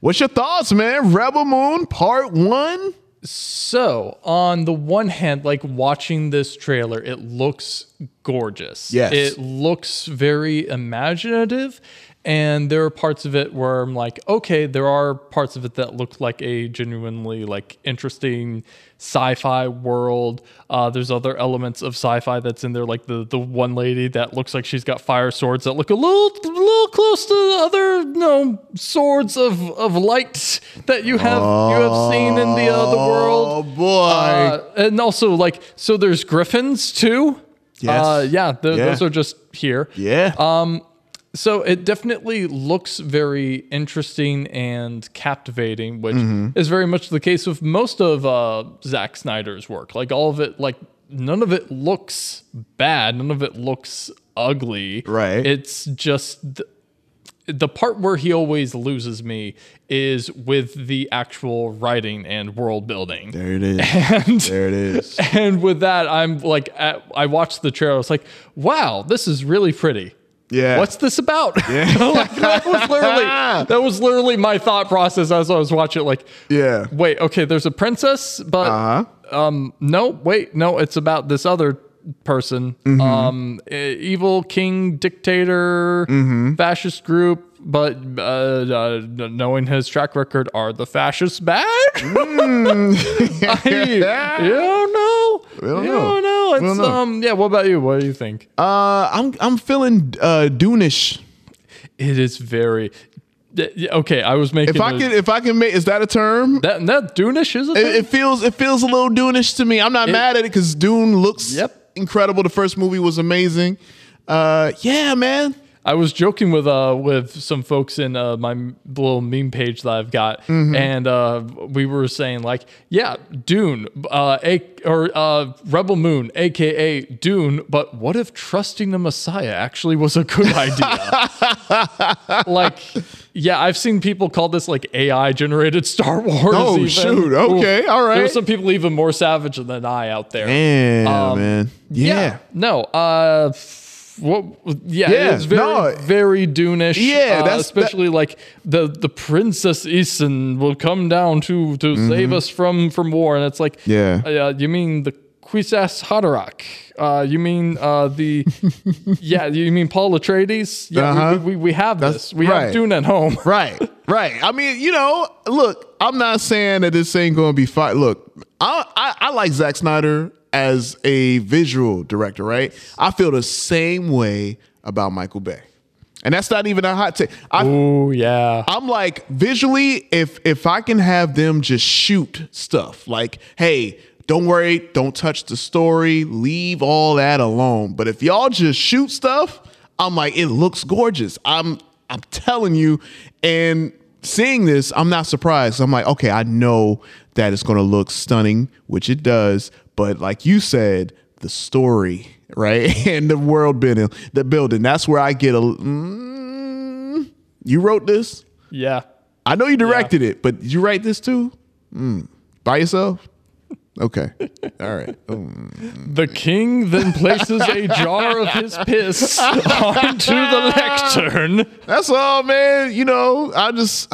What's your thoughts, man? Rebel Moon Part One. So, on the one hand, like watching this trailer, it looks gorgeous. Yes. It looks very imaginative. And there are parts of it where I'm like, okay, there are parts of it that look like a genuinely like interesting sci-fi world. Uh, there's other elements of sci-fi that's in there, like the the one lady that looks like she's got fire swords that look a little little close to the other you know swords of of light that you have you have seen in the uh, the world. Oh boy. Uh, and also like so there's griffins too. Yes. Uh, yeah, th- Yeah. those are just here. yeah. So it definitely looks very interesting and captivating, which Mm-hmm. is very much the case with most of uh, Zack Snyder's work. Like all of it, like none of it looks bad, none of it looks ugly. Right. It's just th- the part where he always loses me is with the actual writing and world building. there it is. *laughs* And there it is. *laughs* and with that, I'm like, at, I watched the trailer. I was like, wow, this is really pretty. Yeah. What's this about? *laughs* like, that was literally *laughs* that was literally my thought process as I was watching it. Like, Yeah. wait, okay, there's a princess, but Uh-huh. um, no, wait, no, it's about this other person, Mm-hmm. um, evil king, dictator, Mm-hmm. fascist group. But uh, uh, knowing his track record, are the fascists bad? *laughs* I, you don't know. We don't you know. don't know. It's don't um, yeah. What about you? What do you think? Uh, I'm I'm feeling uh Dunish. It is very okay. I was making If I a- can if I can make is that a term? that that Dunish is a It, it feels it feels a little Dune-ish to me. I'm not mad at it because Dune looks Yep. incredible. The first movie was amazing. Uh, yeah, man. I was joking with uh with some folks in uh, my little meme page that I've got, Mm-hmm. and uh, we were saying like, yeah, Dune, uh, a, or uh, Rebel Moon, aka Dune. But what if trusting the Messiah actually was a good *laughs* idea? like, yeah, I've seen people call this like AI generated Star *laughs* Wars. Oh, even. shoot. Okay, all right. There's some people even more savage than I out there. Damn, Um, man. Yeah. No. Uh. What? Yeah. Yeah, It's very, no. very Dune-ish. Yeah, uh, that's- especially like the the Princess Isin will come down to to save us from from war, and it's like, Mm-hmm. Yeah. uh, you mean the Kwisatz Haderach? Uh, you mean uh, the? *laughs* yeah, you mean Paul Atreides? Yeah, Uh-huh. we, we, we have That's this. We right. have Dune at home. *laughs* Right, right. I mean, you know, look, I'm not saying that this ain't going to be fine. Look, I, I I like Zack Snyder as a visual director, right? I feel the same way about Michael Bay, and that's not even a hot take. Oh yeah. I'm like visually, if if I can have them just shoot stuff, like, hey, don't worry, don't touch the story, leave all that alone. But if y'all just shoot stuff, I'm like, it looks gorgeous. I'm I'm telling you, and seeing this, I'm not surprised. I'm like, okay, I know that it's gonna look stunning, which it does. But like you said, the story, right, *laughs* and the world building, the building, that's where I get a. Mm, you wrote this. yeah. I know you directed it, but did you write this too? Mm. By yourself? Okay. *laughs* All right. Mm. The king then places a jar of his piss *laughs* onto the lectern. That's all, man. You know, I just,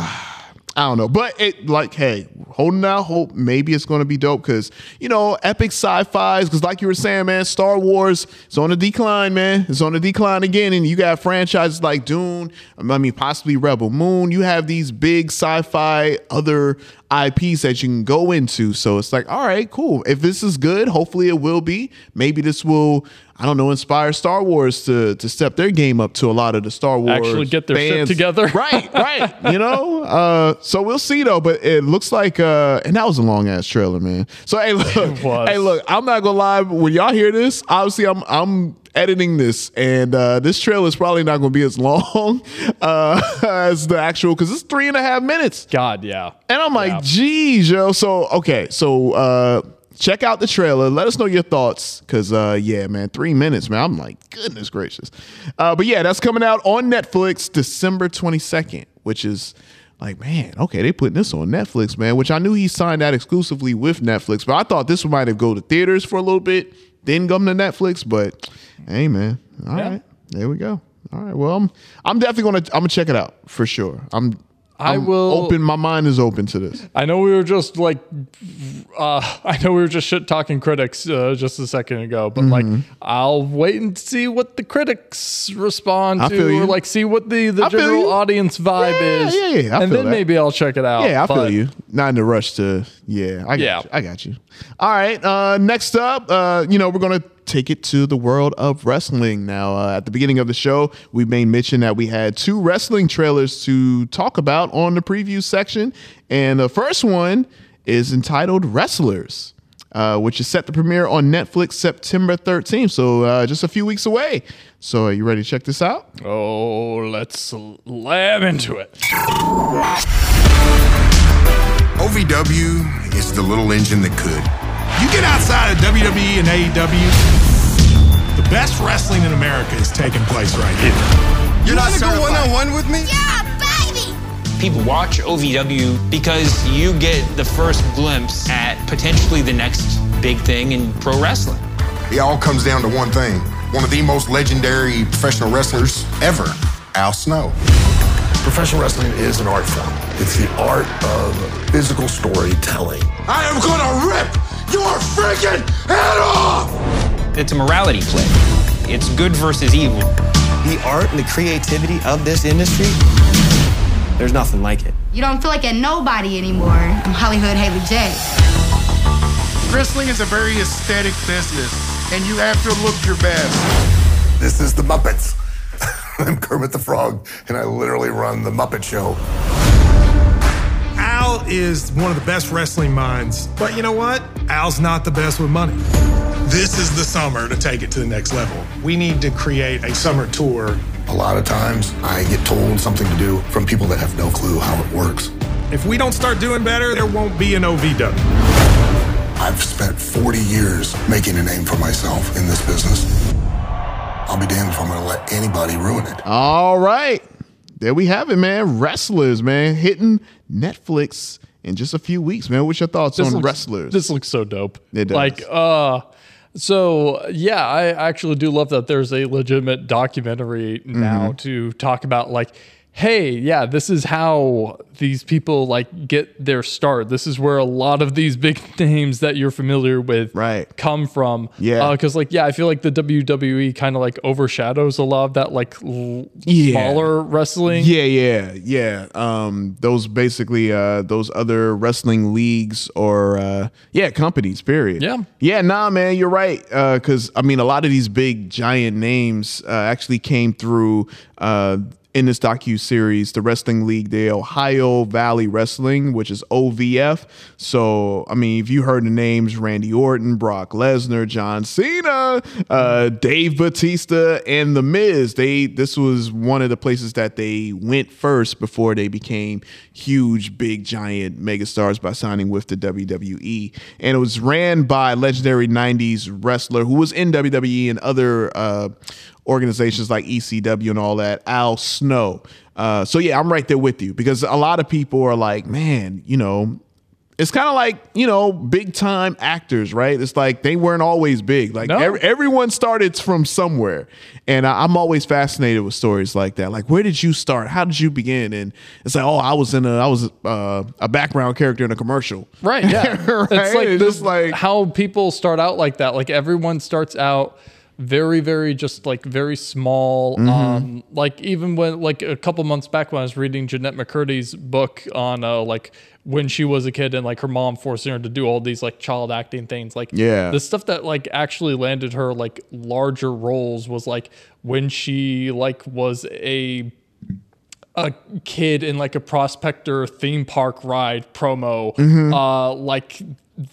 I don't know. But it, like, hey, holding out hope. Maybe it's going to be dope because, you know, epic sci fis, because like you were saying, man, Star Wars is on the decline, man. It's on the decline again. And you got franchises like Dune, I mean, possibly Rebel Moon. You have these big sci fi other IPs that you can go into. So it's like, all right, cool. If this is good, hopefully it will be. Maybe this will, I don't know, inspire Star Wars to to step their game up to a lot of the Star Wars Actually get their shit together. *laughs* Right, right. you know? Uh so we'll see though, but it looks like uh and that was a long ass trailer, man. So hey look, *laughs* hey look, I'm not gonna lie, when y'all hear this, obviously I'm I'm editing this and uh this trailer is probably not gonna be as long *laughs* uh as the actual because it's three and a half minutes. God, yeah. And I'm like, Yeah. geez, yo. So okay, so uh check out the trailer. Let us know your thoughts. Cause uh yeah, man, three minutes, man. I'm like, goodness gracious. Uh but yeah, that's coming out on Netflix December 22nd, which is like, man, okay, they putting this on Netflix, man, which I knew he signed that exclusively with Netflix, but I thought this might have go to theaters for a little bit, then come to Netflix. But hey man, all right, Yeah. there we go. All right. Well, I'm I'm definitely gonna I'm gonna check it out for sure. I'm I I'm will- open. My mind is open to this. I know we were just like, uh, *laughs* I know we were just shit talking critics uh, just a second ago, but like, Mm-hmm. I'll wait and see what the critics respond I to, feel you. or like see what the, the I general audience vibe Yeah, is. yeah, yeah, I and then that. maybe I'll check it out. Yeah, I feel you. Not in the rush to. Yeah, I got Yeah. you. I got you. All right. Uh, next up, uh, you know, we're gonna take it to the world of wrestling now. Uh, at the beginning of the show, we made mention that we had two wrestling trailers to talk about on the preview section, and the first one is entitled "Wrestlers." Uh, which is set to premiere on Netflix September 13th. So uh, just a few weeks away. So are you ready to check this out? Oh, let's slam into it. OVW is the little engine that could. You get outside of WWE and AEW, the best wrestling in America is taking place right here. You're not wanna go one-on-one with me? Yeah, baby! People watch OVW because you get the first glimpse at potentially the next big thing in pro wrestling. It all comes down to one thing. One of the most legendary professional wrestlers ever, Al Snow. Professional wrestling is an art form. It's the art of physical storytelling. I am gonna rip your freaking head off! It's a morality play. It's good versus evil. The art and the creativity of this industry, there's nothing like it. You don't feel like a nobody anymore. I'm Hollywood Haley J. Wrestling is a very aesthetic business, and you have to look your best. This is the Muppets. *laughs* I'm Kermit the Frog, and I literally run the Muppet Show. Al is one of the best wrestling minds, but you know what? Al's not the best with money. This is the summer to take it to the next level. We need to create a summer tour. A lot of times I get told something to do from people that have no clue how it works. If we don't start doing better, there won't be an OVW. I've spent 40 years making a name for myself in this business. I'll be damned if I'm going to let anybody ruin it. All right. There we have it, man. Wrestlers, man, hitting Netflix in just a few weeks, man. What's your thoughts on looks, wrestlers? This looks so dope. It does. Like, uh, so yeah, I actually do love that there's a legitimate documentary now Mhm. to talk about like, hey, yeah, this is how these people like get their start. This is where a lot of these big *laughs* names that you're familiar with right. come from. Yeah. Because like, yeah, I feel like the WWE kind of like overshadows a lot of that like l- Yeah. smaller wrestling. Yeah, yeah, yeah. Um, those basically uh, those other wrestling leagues or uh, yeah companies. Period. Yeah. yeah. Nah, man, you're right. Because I mean, a lot of these big giant names uh, actually came through. In this docu series, the wrestling league, the Ohio Valley Wrestling, which is OVF. So, I mean, if you heard the names Randy Orton, Brock Lesnar, John Cena, uh, Dave Batista, and The Miz, they this was one of the places that they went first before they became huge, big, giant megastars by signing with the WWE. And it was ran by legendary '90s wrestler who was in WWE and other. Uh, organizations like ECW and all that, Al Snow. Uh, so yeah, I'm right there with you because a lot of people are like, man, you know, it's kind of like you know, big time actors, right? It's like they weren't always big. Like No. every, everyone started from somewhere, and I, I'm always fascinated with stories like that. Like, where did you start? How did you begin? And it's like, oh, I was in a, I was uh, a background character in a commercial. Right. *laughs* Yeah. Right? It's like It's this, like- how people start out like that. Like everyone starts out very, very just like very small. Mhm. Um, like even when like a couple months back when I was reading Jennette McCurdy's book on uh like when she was a kid and like her mom forcing her to do all these like child acting things. Like Yeah. the stuff that like actually landed her like larger roles was like when she like was a a kid in like a prospector theme park ride promo Mhm. uh like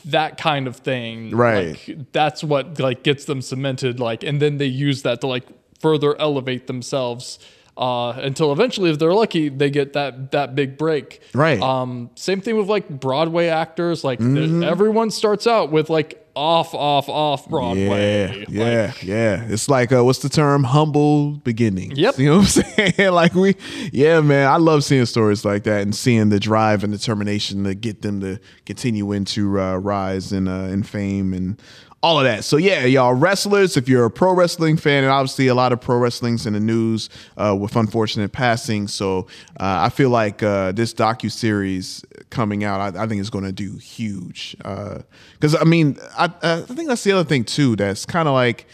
that kind of thing Right. like that's what like gets them cemented like and then they use that to like further elevate themselves uh until eventually if they're lucky they get that that big break Right. um same thing with like broadway actors like Mhm. there- everyone starts out with like off off off Yeah, broadway yeah, yeah. It's like uh, what's the term? Humble beginnings. Yep. You know what I'm *laughs* saying? like we, yeah, man. I love seeing stories like that and seeing the drive and determination to get them to continue into uh, rise and uh, in fame and all of that. So yeah, y'all wrestlers. If you're a pro wrestling fan, and obviously a lot of pro wrestling's in the news uh, with unfortunate passing. So uh, I feel like uh, this docu series coming out, I, I think is going to do huge. Because I mean, I, I think that's the other thing too. That's kind of like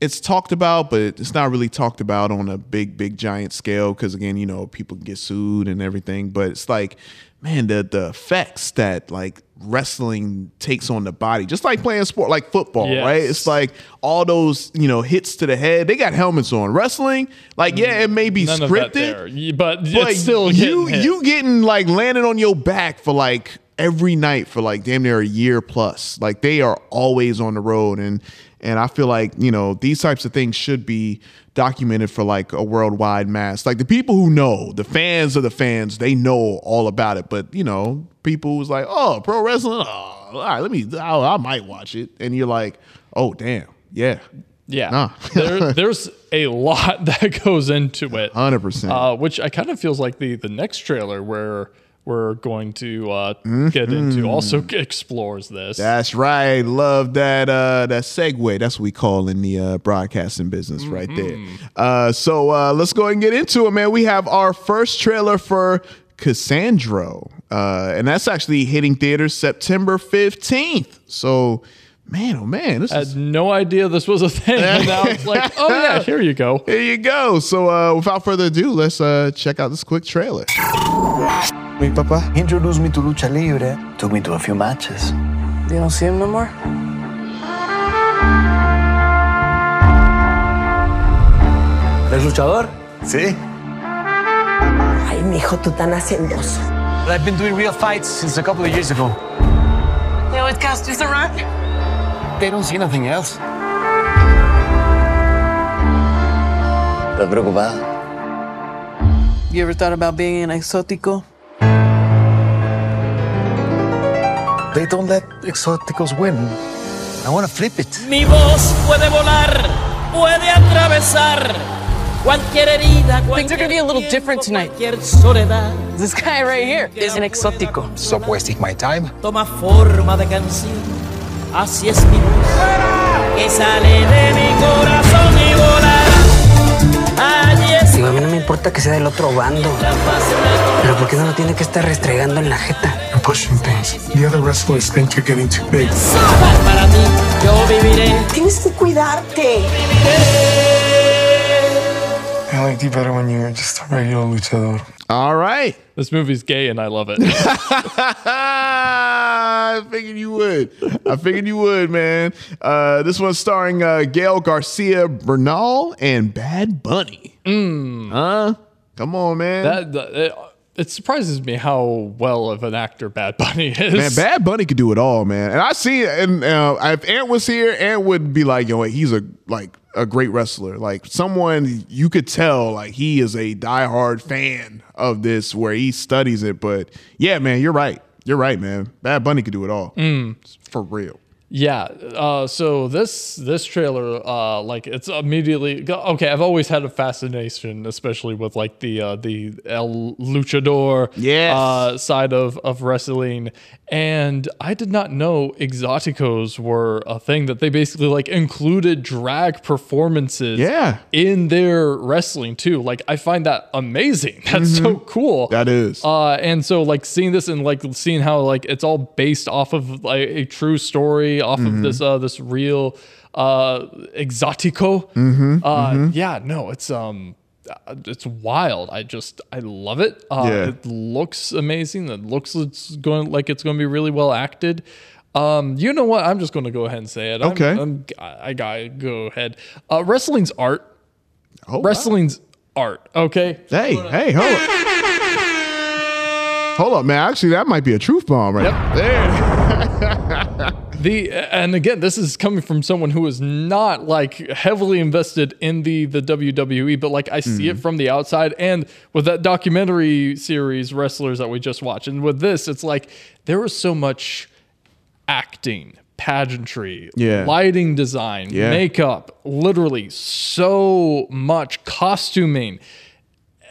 it's talked about, but it's not really talked about on a big, big, giant scale. Because again, you know, people get sued and everything. But it's like, man, the the effects that like wrestling takes on the body, just like playing sport, like football, Yes. right? It's like all those you know hits to the head. They got helmets on. Wrestling, like yeah, it may be None scripted, that there. Y- but, but it's still you hit. you getting like landing on your back for like every night for like damn near a year plus. Like they are always on the road and and I feel like, you know, these types of things should be documented for like a worldwide mass. Like the people who know, the fans of the fans, they know all about it. But, you know, people was like, oh, pro wrestling, oh, all right, let me, I, I might watch it. And you're like, oh, damn, yeah. Yeah. Nah. *laughs* there, there's a lot *laughs* that goes into it. 100%. Uh, which I kind of feels like the the next trailer where we're going to uh, get into also *laughs* explores this. That's right. Love that uh that segue. That's what we call in the uh broadcasting business right there. Uh so uh let's go ahead and get into it, man. We have our first trailer for Cassandro. Uh and that's actually hitting theaters September 15th. So man, oh man, this I is had no idea this was a thing. *laughs* And now it's like, oh yeah, here you go. Here you go. So uh without further ado, let's uh check out this quick trailer. Mi papá introduced me to lucha libre. Took me to a few matches. You don't see him no more? ¿Eres luchador? Sí. Ay, mijo, tú tan hacendoso. I've been doing real fights since a couple of years ago. They always cast us around. They don't see nothing else. ¿Estás preocupada? You ever thought about being an exótico? They don't let exóticos win. I want to flip it. Mi voz puede volar, puede atravesar cualquier herida, Things are gonna be a little different tonight. This guy right here is an exótico. Stop wasting my time. Toma forma de canción. Así es mi voz, que sale de mi corazón y volará. Allí es Digo, a mí no me importa que sea del otro bando. Pero ¿por qué no lo tiene que estar restregando en la jeta? You're pushing things. The other wrestlers think you're getting too big. para ti, yo viviré. Tienes que cuidarte. I liked you better when you were just a regular luchador. All right. This movie's gay and I love it. *laughs* I figured you would. I figured you would, man. Uh, this one's starring uh, Gael Garcia Bernal and Bad Bunny. Huh? Come on, man. that, it, it surprises me how well of an actor Bad Bunny is. Man, Bad Bunny could do it all, man. And I see, and uh, if Ant was here, Ant would be like, "Yo, wait, he's a like a great wrestler, like someone you could tell, like he is a diehard fan of this, where he studies it." But yeah, man, you're right. You're right, man. Bad Bunny could do it all mm. for real. Yeah. Uh, so this this trailer, uh, like it's immediately okay. I've always had a fascination, especially with like the uh, the El Luchador Yes. uh, side of of wrestling, and I did not know exoticos were a thing that they basically like included drag performances. Yeah. In their wrestling too. Like I find that amazing. *laughs* That's so cool. That is. Uh, and so like seeing this and like seeing how like it's all based off of like a true story, off of this uh this real uh exotico. uh yeah, no, it's um uh, it's wild. I just I love it. Uh Yeah. it looks amazing. It looks it's going like it's going to be really well acted. Um, you know what? I'm just going to go ahead and say it. I'm- Okay. I'm, I gotta go ahead. Uh, wrestling's art. Oh, wow. Wrestling's art. Okay. Hey, hey, hold up. Hold up, man. Actually, that might be a truth bomb right yep. there. *laughs* The and again, this is coming from someone who is not like heavily invested in the the WWE, but like I see it hmm. from the outside. And with that documentary series, wrestlers that we just watched, and with this, it's like there was so much acting, pageantry, Yeah. lighting design, Yeah. makeup, literally so much costuming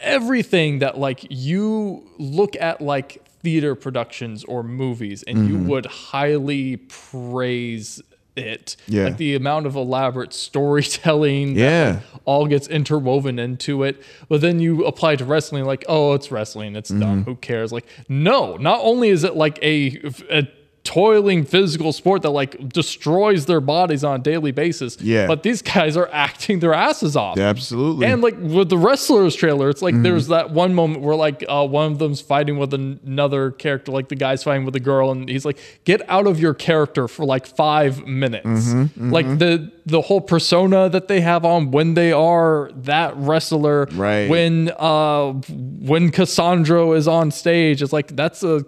everything that like you look at like theater productions or movies and you Mhm. would highly praise it Yeah. like the amount of elaborate storytelling that, Yeah. like, all gets interwoven into it but then you apply to wrestling like oh it's wrestling it's dumb Mm-hmm. who cares like no not only is it like a, a toiling physical sport that like destroys their bodies on a daily basis Yeah. but these guys are acting their asses off Yeah, absolutely. and like with the wrestlers trailer, it's like Mhm. there's that one moment where like uh, one of them's fighting with an- another character, like the guy's fighting with a girl, and he's like, "Get out of your character for like five minutes." Mhm, mhm. Like the the whole persona that they have on when they are that wrestler, Right. When uh when Cassandro is on stage, it's like that's a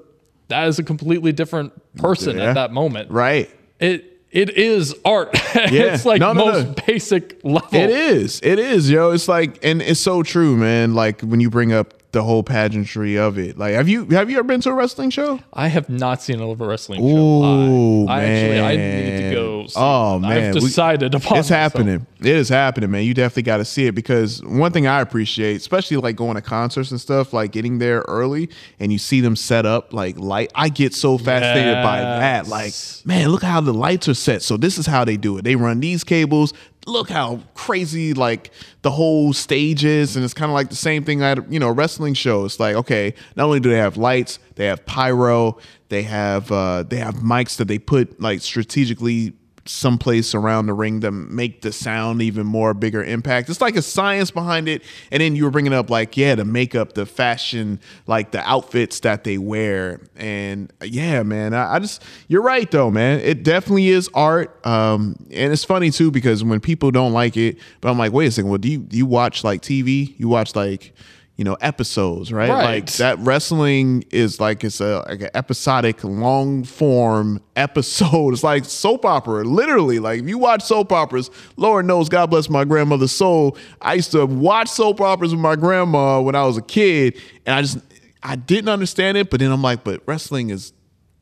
that is a completely different person Yeah. at that moment, right. It it is art. *laughs* Yeah. it's like No, no, most no. basic level. It is. It is, yo. It's like, and it's so true, man. Like when you bring up the whole pageantry of it. Like, have you have you ever been to a wrestling show? I have not seen a wrestling show. Ooh, I, I actually I need to go. See Oh it. man, I've We- decided upon it's happening. It is happening, man. You definitely got to see it because one thing I appreciate, especially like going to concerts and stuff, like getting there early and you see them set up like light. I get so fascinated by that. Like, man, look how the lights are set. So this is how they do it. They run these cables. Look how crazy like the whole stage is, and it's kind of like the same thing at you know wrestling shows. Like okay, not only do they have lights, they have pyro, they have uh, they have mics that they put like strategically someplace around the ring to make the sound even more bigger impact. It's like a science behind it. And then you were bringing up like, yeah, the makeup, the fashion, like the outfits that they wear. And yeah, man, I, I just, you're right though, man. It definitely is art. Um, and it's funny too, because when people don't like it, but I'm like, wait a second, well, do you, do you watch like TV? You watch like, you know episodes, right? Right. Like that wrestling is like it's a like an episodic, long form *laughs* episode. It's like soap opera, literally. Like if you watch soap operas, Lord knows, God bless my grandmother's soul. I used to watch soap operas with my grandma when I was a kid, and I just I didn't understand it. But then I'm like, but wrestling is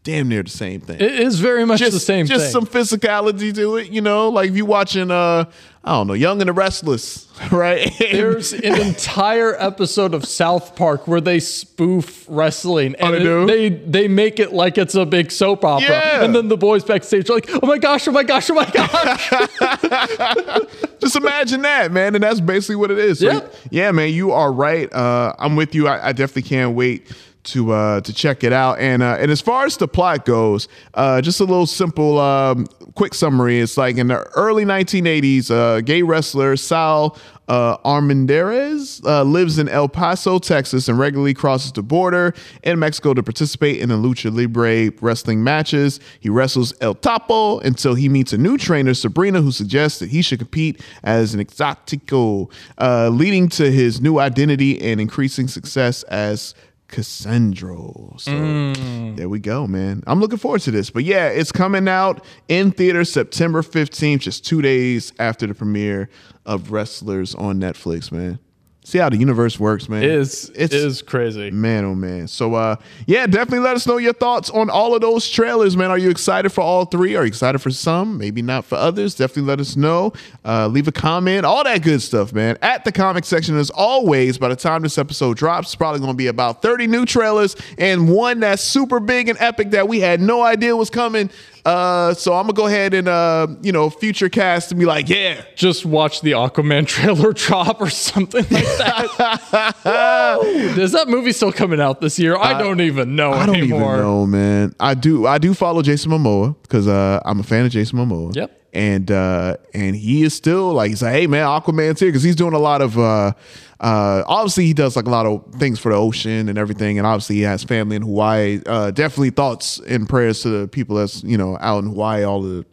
damn near the same thing. It is very much just, the same just thing. some physicality to it, you know. Like if you watching, uh, I don't know, Young and the Restless, *laughs* right? There's an entire episode of South Park where they spoof wrestling and Oh, they it- they they make it like it's a big soap opera. Yeah. And then the boys backstage are like, "Oh my gosh, oh my gosh, oh my gosh." *laughs* Just imagine that, man. And that's basically what it is. So, Yep. Yeah, man, you are right. Uh, I'm with you. I, I definitely can't wait to uh, to check it out. And uh, and as far as the plot goes, uh, just a little simple, um, quick summary. It's like in the early 1980s, uh, gay wrestler Sal uh, Armendariz uh, lives in El Paso, Texas, and regularly crosses the border in Mexico to participate in the lucha libre wrestling matches. He wrestles El Topo until he meets a new trainer, Sabrina, who suggests that he should compete as an exotico, uh, leading to his new identity and increasing success as Cassandro. So Mm. there we go, man. I'm looking forward to this. But yeah, it's coming out in theater September 15th, just two days after the premiere of Wrestlers on Netflix, man. See how the universe works, man. It is it is crazy. Man, oh man. So uh yeah, definitely let us know your thoughts on all of those trailers, man. Are you excited for all three? Are you excited for some? Maybe not for others. Definitely let us know. Uh leave a comment, all that good stuff, man. At the comic section as always, by the time this episode drops, it's probably gonna be about 30 new trailers and one that's super big and epic that we had no idea was coming. Uh so I'm gonna go ahead and uh you know future cast and be like, yeah. Just watch the Aquaman *laughs* trailer drop or something like that. *laughs* That movie still coming out this year? I don't even know I don't anymore. even know, man. I do. I do follow Jason Momoa because uh, I'm a fan of Jason Momoa. Yep. And uh, and he is still like he's like, hey man, Aquaman's here because he's doing a lot of. Uh, uh, obviously, he does like a lot of things for the ocean and everything, and obviously he has family in Hawaii. Uh, definitely thoughts and prayers to the people that's you know out in Hawaii. All the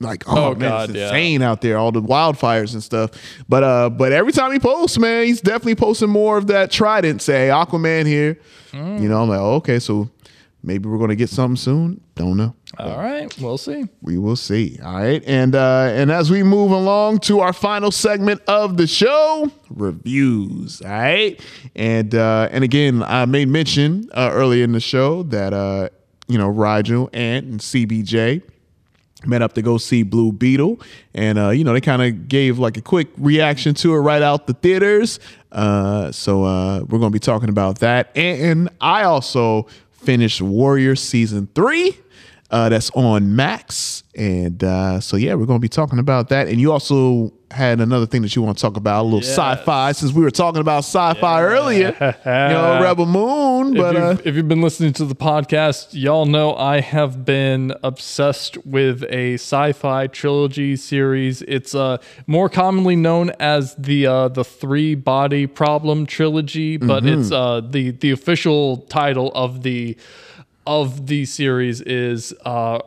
like, oh, Oh, man, God, it's yeah. insane out there, all the wildfires and stuff. But uh, but every time he posts, man, he's definitely posting more of that Trident. Say Aquaman here. Mm. You know, I'm like, oh, okay, so maybe we're gonna get something soon. Don't know. All right, we'll see. We will see. All right, and uh, and as we move along to our final segment of the show, reviews. All right, and uh, and again, I made mention uh, earlier in the show that uh, you know Rigel Ant and CBJ met up to go see Blue Beetle, and uh, you know they kind of gave like a quick reaction to it right out the theaters. Uh, so uh, we're gonna be talking about that, and I also finished Warrior season three. Uh, that's on Max, and uh, so yeah, we're gonna be talking about that. And you also had another thing that you want to talk about, a little Yes. sci-fi, since we were talking about sci-fi earlier. *laughs* You know, Rebel Moon, but uh, you've, if you've been listening to the podcast, y'all know I have been obsessed with a sci-fi trilogy series. It's uh, more commonly known as the uh, the Three Body Problem trilogy, but Mhm. it's uh, the the official title of the of the series is uh,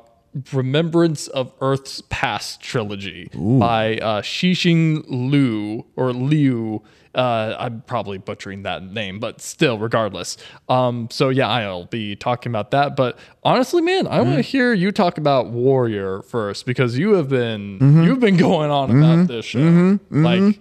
Remembrance of Earth's Past trilogy by uh, Cixin Liu or Liu. Uh, I'm probably butchering that name, but still, regardless. Um, so yeah, I'll be talking about that. But honestly, man, I want to hear you talk about Warrior first because you have been Mhm. you've been going on Mhm. about this show. Mhm. Like,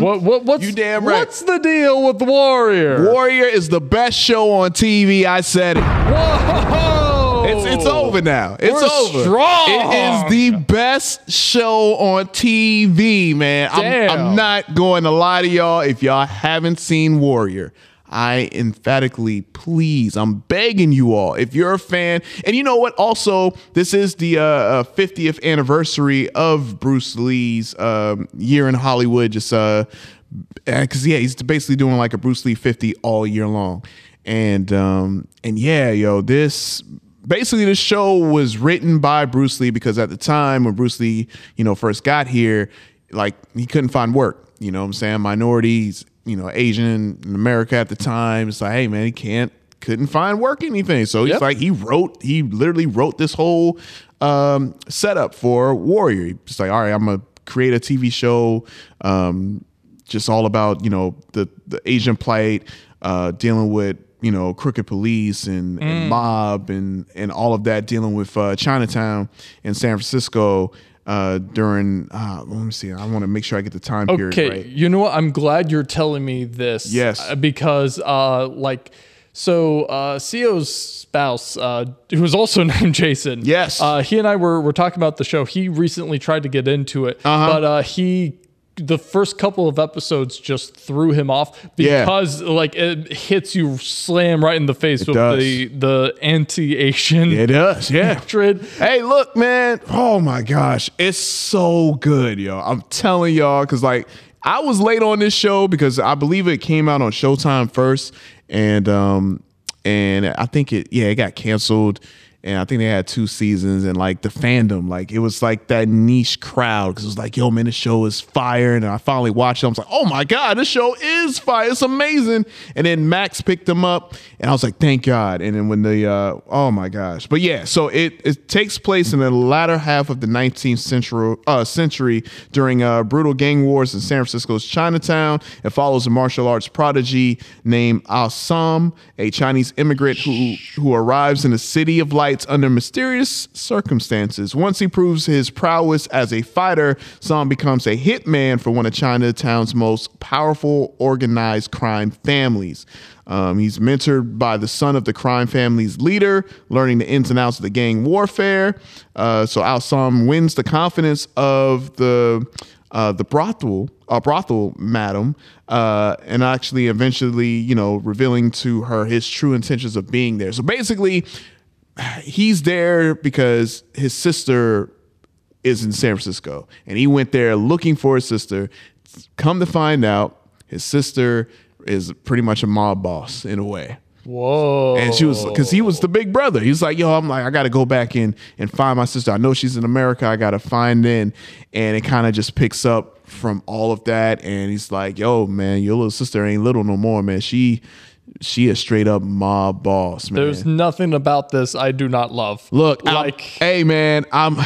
what what what's You damn right. What's the deal with Warrior? Warrior is the best show on TV. I said it. Whoa! It's it's over now. It's We're over. strong. It is the best show on TV, man. I'm, I'm not going to lie to y'all. If y'all haven't seen Warrior, I emphatically please, I'm begging you all. If you're a fan, and you know what? Also, this is the uh, uh, 50th anniversary of Bruce Lee's um, year in Hollywood. Just uh, because yeah, he's basically doing like a Bruce Lee 50 all year long, and um, and yeah, yo, this basically the show was written by Bruce Lee because at the time when Bruce Lee, you know, first got here, like he couldn't find work. You know what I'm saying? Minorities, you know, Asian in America at the time. It's like, hey man, he can't couldn't find work anything. So he's Yep. like he wrote, he literally wrote this whole um setup for Warrior. He's like, all right, I'm gonna create a TV show. Um just all about you know the the Asian plight, uh, dealing with you know crooked police and, and Mm. mob and and all of that, dealing with uh, Chinatown in San Francisco. Uh, during uh, let me see, I want to make sure I get the time period Okay, right. you know what? I'm glad you're telling me this. Yes. uh, because uh, like, so uh, CEO's spouse, uh, who was also *laughs* named Jason. Yes. Uh, he and I were were talking about the show. He recently tried to get into it, Uh-huh. but uh, he. The first couple of episodes just threw him off Yeah. because like it hits you slam right in the face It with does. the the anti-Asian It does, yeah. hatred. Hey, look, man. Oh my gosh, it's so good, yo. I'm telling y'all, because like I was late on this show because I believe it came out on Showtime first, and um, and I think it, yeah, it got canceled. And I think they had two seasons, and like the fandom, like it was like that niche crowd because it was like, yo, man, this show is fire. And I finally watched it. I was like, oh my God, this show is fire. It's amazing. And then Max picked them up, and I was like, thank God. And then when the, uh, oh my gosh. But yeah, so it, it takes place in the latter half of the 19th century, uh, century during uh, brutal gang wars in San Francisco's Chinatown. It follows a martial arts prodigy named Al Sam, a Chinese immigrant who, who arrives in the city of lights under mysterious circumstances. Once he proves his prowess as a fighter, Sahm becomes a hitman for one of Chinatown's most powerful organized crime families. Um, he's mentored by the son of the crime family's leader, learning the ins and outs of the gang warfare. Uh, so Al Sam wins the confidence of the uh, the brothel, uh, brothel madam, uh, and actually eventually, you know, revealing to her his true intentions of being there. So basically, he's there because his sister is in San Francisco, and he went there looking for his sister. Come to find out, his sister is pretty much a mob boss in a way. Whoa. And she was because he was the big brother. He's like, yo, I'm like, I got to go back in and find my sister. I know she's in America. I got to find in, and it kind of just picks up from all of that. And he's like, yo, man, your little sister ain't little no more, man. She she a straight up mob boss, man. There's nothing about this I do not love. Look, like, hey, man, I'm. *sighs*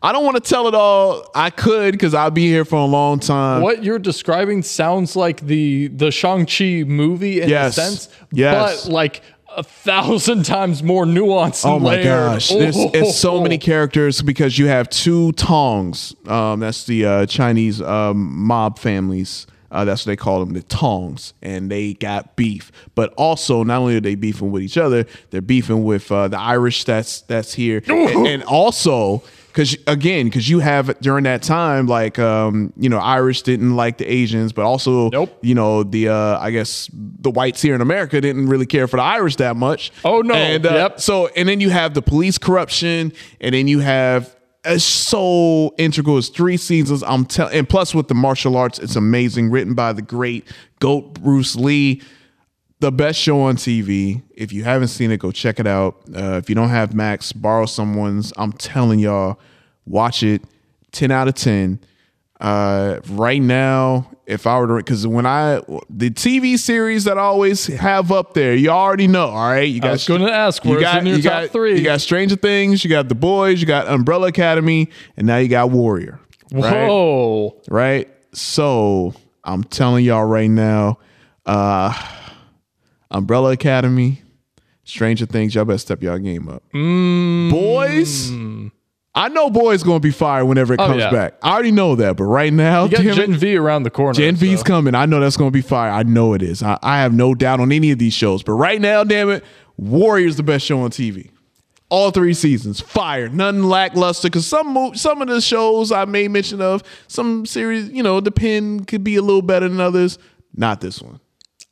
I don't want to tell it all. I could because I'll be here for a long time. What you're describing sounds like the the Shang-Chi movie in Yes. a sense, Yes. but like a thousand *laughs* times more nuanced. Oh my layered. gosh, there's it's so Oh. *laughs* many characters because you have two Tongs. Um, that's the uh, Chinese um, mob families. Uh, that's what they call them, the Tongs, and they got beef. But also, not only are they beefing with each other, they're beefing with uh, the Irish that's that's here, *laughs* and, and also because again, because you have during that time, like um, you know, Irish didn't like the Asians, but also, you know, the uh, I guess the whites here in America didn't really care for the Irish that much. Oh, no. And, uh, Yep. So and then you have the police corruption, and then you have it's so integral. It's three seasons. I'm telling, and plus with the martial arts, it's amazing. Written by the great Goat Bruce Lee. The best show on TV. If you haven't seen it, go check it out. Uh, if you don't have Max, borrow someone's. I'm telling y'all, watch it. Ten out of ten. Uh, right now, if I were to, because when I the TV series that I always have up there, you already know. All right, you I was gonna ask, you got you got three? You got Stranger Things, you got The Boys, you got Umbrella Academy, and now you got Warrior. right? Whoa. Right. So I'm telling y'all right now, uh, Umbrella Academy, Stranger Things, y'all better step y'all game up. Mm. Boys, I know boys gonna be fired whenever it Oh, comes yeah. back. I already know that, but right now, You got damn it, V around the corner. Gen V's coming. I know that's going to be fire. I know it is. I, I have no doubt on any of these shows. But right now, damn it, Warrior's the best show on TV. All three seasons, fire, none lackluster. Because some mo- some of the shows I made mention of, some series, you know, the pin could be a little better than others. Not this one.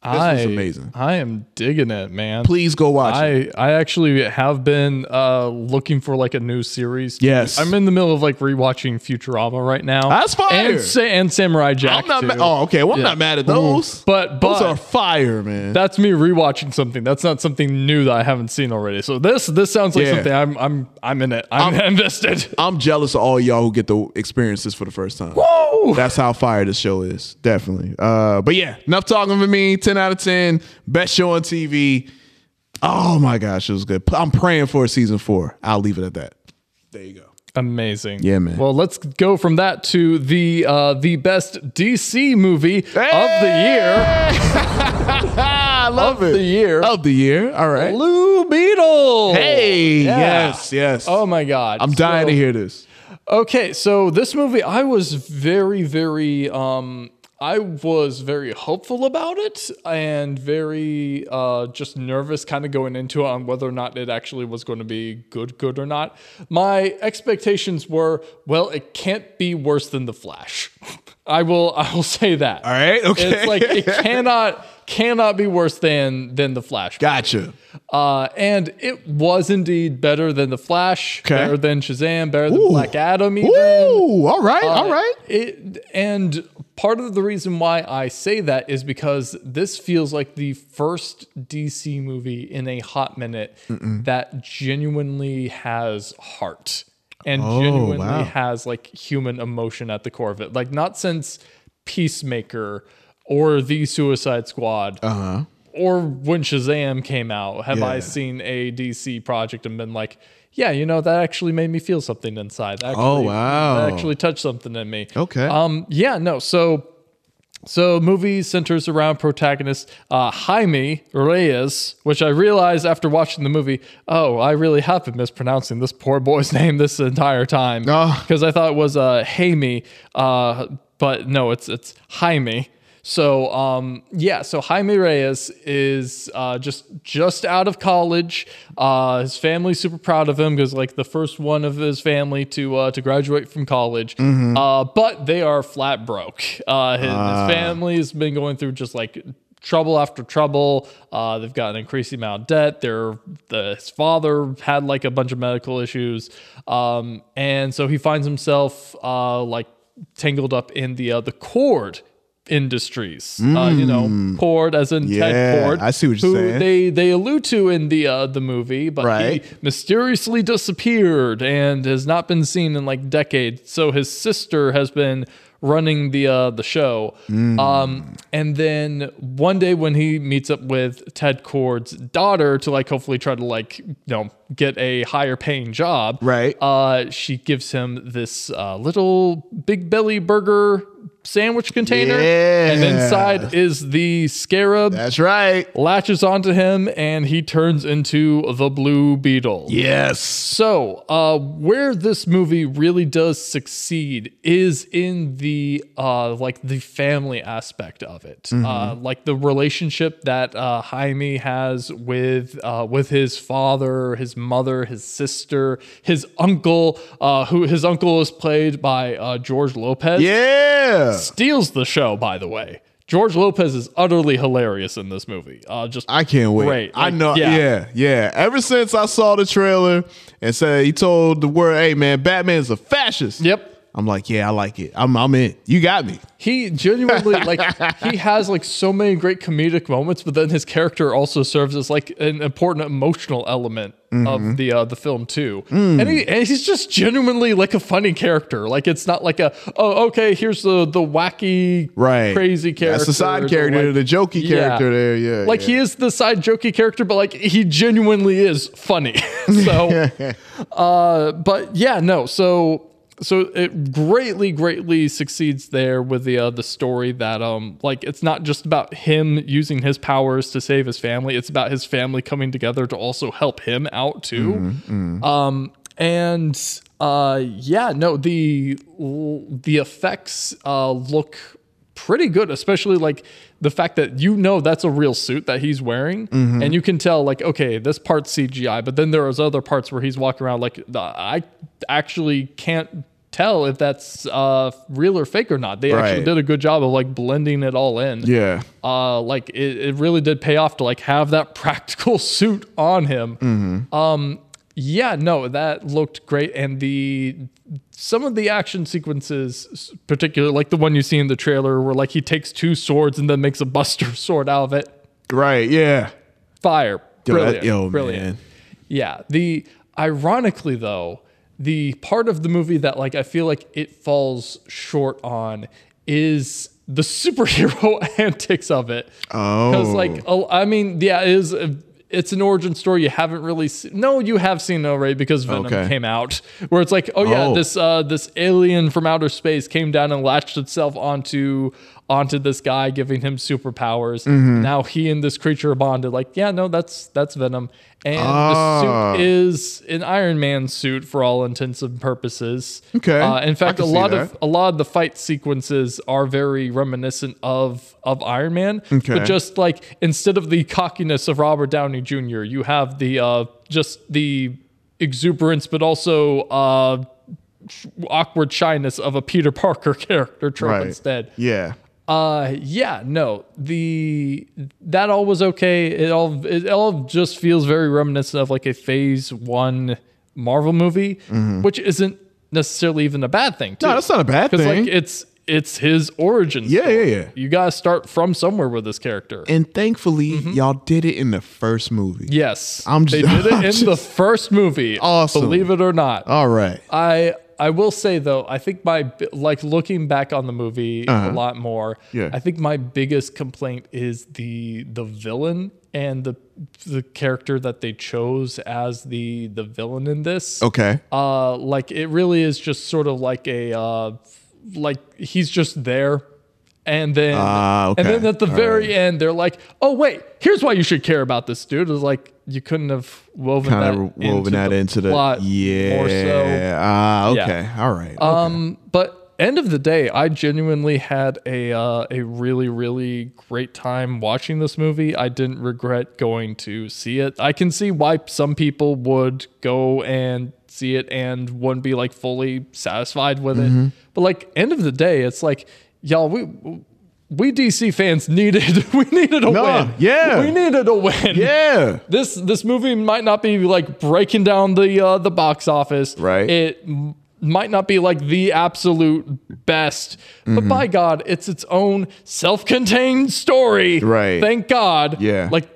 This I, was amazing. I am digging it, man. Please go watch I, it. I actually have been uh, looking for like a new series. Yes. I'm in the middle of like rewatching Futurama right now. That's fire. And, Sa- and Samurai Jack. I'm not ma- oh, okay. Well, I'm not mad at those. But but Those are fire, man. that's me rewatching something. That's not something new that I haven't seen already. So this this sounds like Yeah. something I'm I'm I'm in it. I'm, *laughs* invested. I'm jealous of all y'all who get to experience this for the first time. Whoa! That's how fire this show is. Definitely. Uh, but yeah, enough talking for me. 10 out of 10. Best show on TV. Oh my gosh, it was good. I'm praying for a season four. I'll leave it at that. There you go. Amazing. Yeah, man. Well, let's go from that to the uh, the best DC movie of the year. I *laughs* love of it. the year. Of the year. All right. Blue Beetle. Hey, Yeah. yes, yes. Oh my god. I'm dying So- to hear this. Okay, so this movie, I was very, very, um, I was very hopeful about it and very uh, just nervous kind of going into it on whether or not it actually was going to be good, good or not. My expectations were, well, it can't be worse than The Flash. *laughs* I will, I will say that. All right, okay. It's like it *laughs* cannot, cannot be worse than than The Flash. Gotcha. Uh, and it was indeed better than the Flash, Okay. better than Shazam, better than Black Adam. Even. Ooh, all right, all Uh, right. It, and part of the reason why I say that is because this feels like the first DC movie in a hot minute that genuinely has heart and Oh, genuinely wow. has like human emotion at the core of it. Like not since Peacemaker or the Suicide Squad Uh huh. or when Shazam came out, have I seen a DC project and been like, yeah, you know, that actually made me feel something inside. That Oh, wow. That actually touched something in me. Okay. Um, yeah, no. So, so movie centers around protagonist uh, Jaime Reyes, which I realized after watching the movie. Oh, I really have been mispronouncing this poor boy's *laughs* name this entire time Oh. because I thought it was uh, Jaime, uh, but no, it's it's Jaime. So um, yeah, so Jaime Reyes is uh, just just out of college. Uh, his family's super proud of him because like the first one of his family to uh, to graduate from college. Uh, but they are flat broke. Uh, his, his family has been going through just like trouble after trouble. Uh, they've got an increasing amount of debt. Their the, his father had like a bunch of medical issues, um, and so he finds himself uh, like tangled up in the uh, the Kord industries. Uh, you know, Kord as in Yeah, Ted Kord. I see what you're who saying. They they allude to in the uh, the movie, but Right. he mysteriously disappeared and has not been seen in like decades. So his sister has been running the uh, the show. Mm. Um, and then one day when he meets up with Ted Kord's daughter to like hopefully try to like you know get a higher paying job, Right. Uh, she gives him this uh, little big belly burger sandwich container, and inside is the scarab That's right. latches onto him and he turns into the blue beetle. Yes. So, uh, where this movie really does succeed is in the uh, like the family aspect of it, uh, like the relationship that uh, Jaime has with uh, with his father, his mother, his sister, his uncle, uh, who his uncle is played by uh, George Lopez Yeah. Steals the show, by the way. George Lopez is utterly hilarious in this movie. Uh, just I can't wait. Great. I know. yeah. Yeah. yeah, Ever since I saw the trailer and said he told the world, "Hey man, Batman's a fascist." Yep. I'm like, yeah, I like it. I'm, I'm in. You got me. He genuinely like he *laughs* has like so many great comedic moments, but then his character also serves as like an important emotional element Mm-hmm. of the uh, the film too. Mm. And, he, and he's just genuinely like a funny character. Like it's not like a oh okay here's the the wacky Right. crazy character. That's the side character, like- the jokey Yeah. character there. Yeah. like yeah. he is the side jokey character, but like he genuinely is funny. *laughs* so, *laughs* uh, but yeah, no. So, so it greatly, greatly succeeds there with the uh, the story that um like it's not just about him using his powers to save his family. It's about his family coming together to also help him out too. Mm-hmm, Um, and uh, yeah, no, the the effects uh look pretty good, especially like the fact that you know that's a real suit that he's wearing, Mm-hmm. and you can tell like okay, this part's CGI, but then there is other parts where he's walking around like I actually can't tell if that's uh real or fake or not. They actually did a good job of like blending it all in. Yeah. Uh, like it, it really did pay off to like have that *laughs* practical suit on him. Mm-hmm. Um, yeah, no, that looked great, and the some of the action sequences, particularly like the one you see in the trailer, where like he takes two swords and then makes a Buster *laughs* sword out of it. Right. Yeah. Fire, brilliant, yo, brilliant. man. Yeah. The ironically though, the part of the movie that like I feel like it falls short on is the *laughs* superhero *laughs* antics of it. Oh. Because like oh, I mean, yeah, it is it's an origin story you haven't really seen. No, you have seen it already because Venom Okay. came out. Where it's like, oh yeah, Oh. this uh, this alien from outer space came down and latched itself onto onto this guy, giving him superpowers. Mhm. Now he and this creature are bonded. Like, yeah, no, that's that's Venom. And Ah. the suit is an Iron Man suit for all intents and purposes. Okay. Uh, in fact, a lot that. of a lot of the fight sequences are very reminiscent of of Iron Man. Okay. But just like instead of the cockiness of Robert Downey Jr., you have the uh, just the exuberance, but also uh, awkward shyness of a Peter Parker *laughs* character trope Right. instead. Yeah. Uh yeah, no. The that all was okay. It all it all just feels very reminiscent of like a phase 1 Marvel movie, Mhm. which isn't necessarily even a bad thing. No, that's not a bad thing. like it's it's his origin. Yeah, story. yeah, yeah. You got to start from somewhere with this character. And thankfully, y'all did it in the first movie. yes. I'm Just, they did it *laughs* I'm in the first movie. Awesome. Believe it or not. All right. I I will say though, I think my like looking back on the movie Uh-huh. a lot more. Yeah. I think my biggest complaint is the the villain and the the character that they chose as the the villain in this. Okay. Uh, like it really is just sort of like a uh, like he's just there. And then, Ah, and then at the All very end, they're like, "Oh wait, here's why you should care about this dude." It's like you couldn't have woven Kind that of woven into that the into the plot yeah. more so. Ah, Yeah. okay. All right. Um, but end of the day, I genuinely had a uh, a really really great time watching this movie. I didn't regret going to see it. I can see why some people would go and see it and wouldn't be like fully satisfied with Mhm. it. But like end of the day, it's like y'all we. We DC fans needed *laughs* we needed a No, win. yeah. we needed a win. Yeah. This this movie might not be like breaking down the uh, the box office. Right. It m- might not be like the absolute best, but Mhm. by God, it's its own self-contained story. Right. Thank God. Yeah. Like,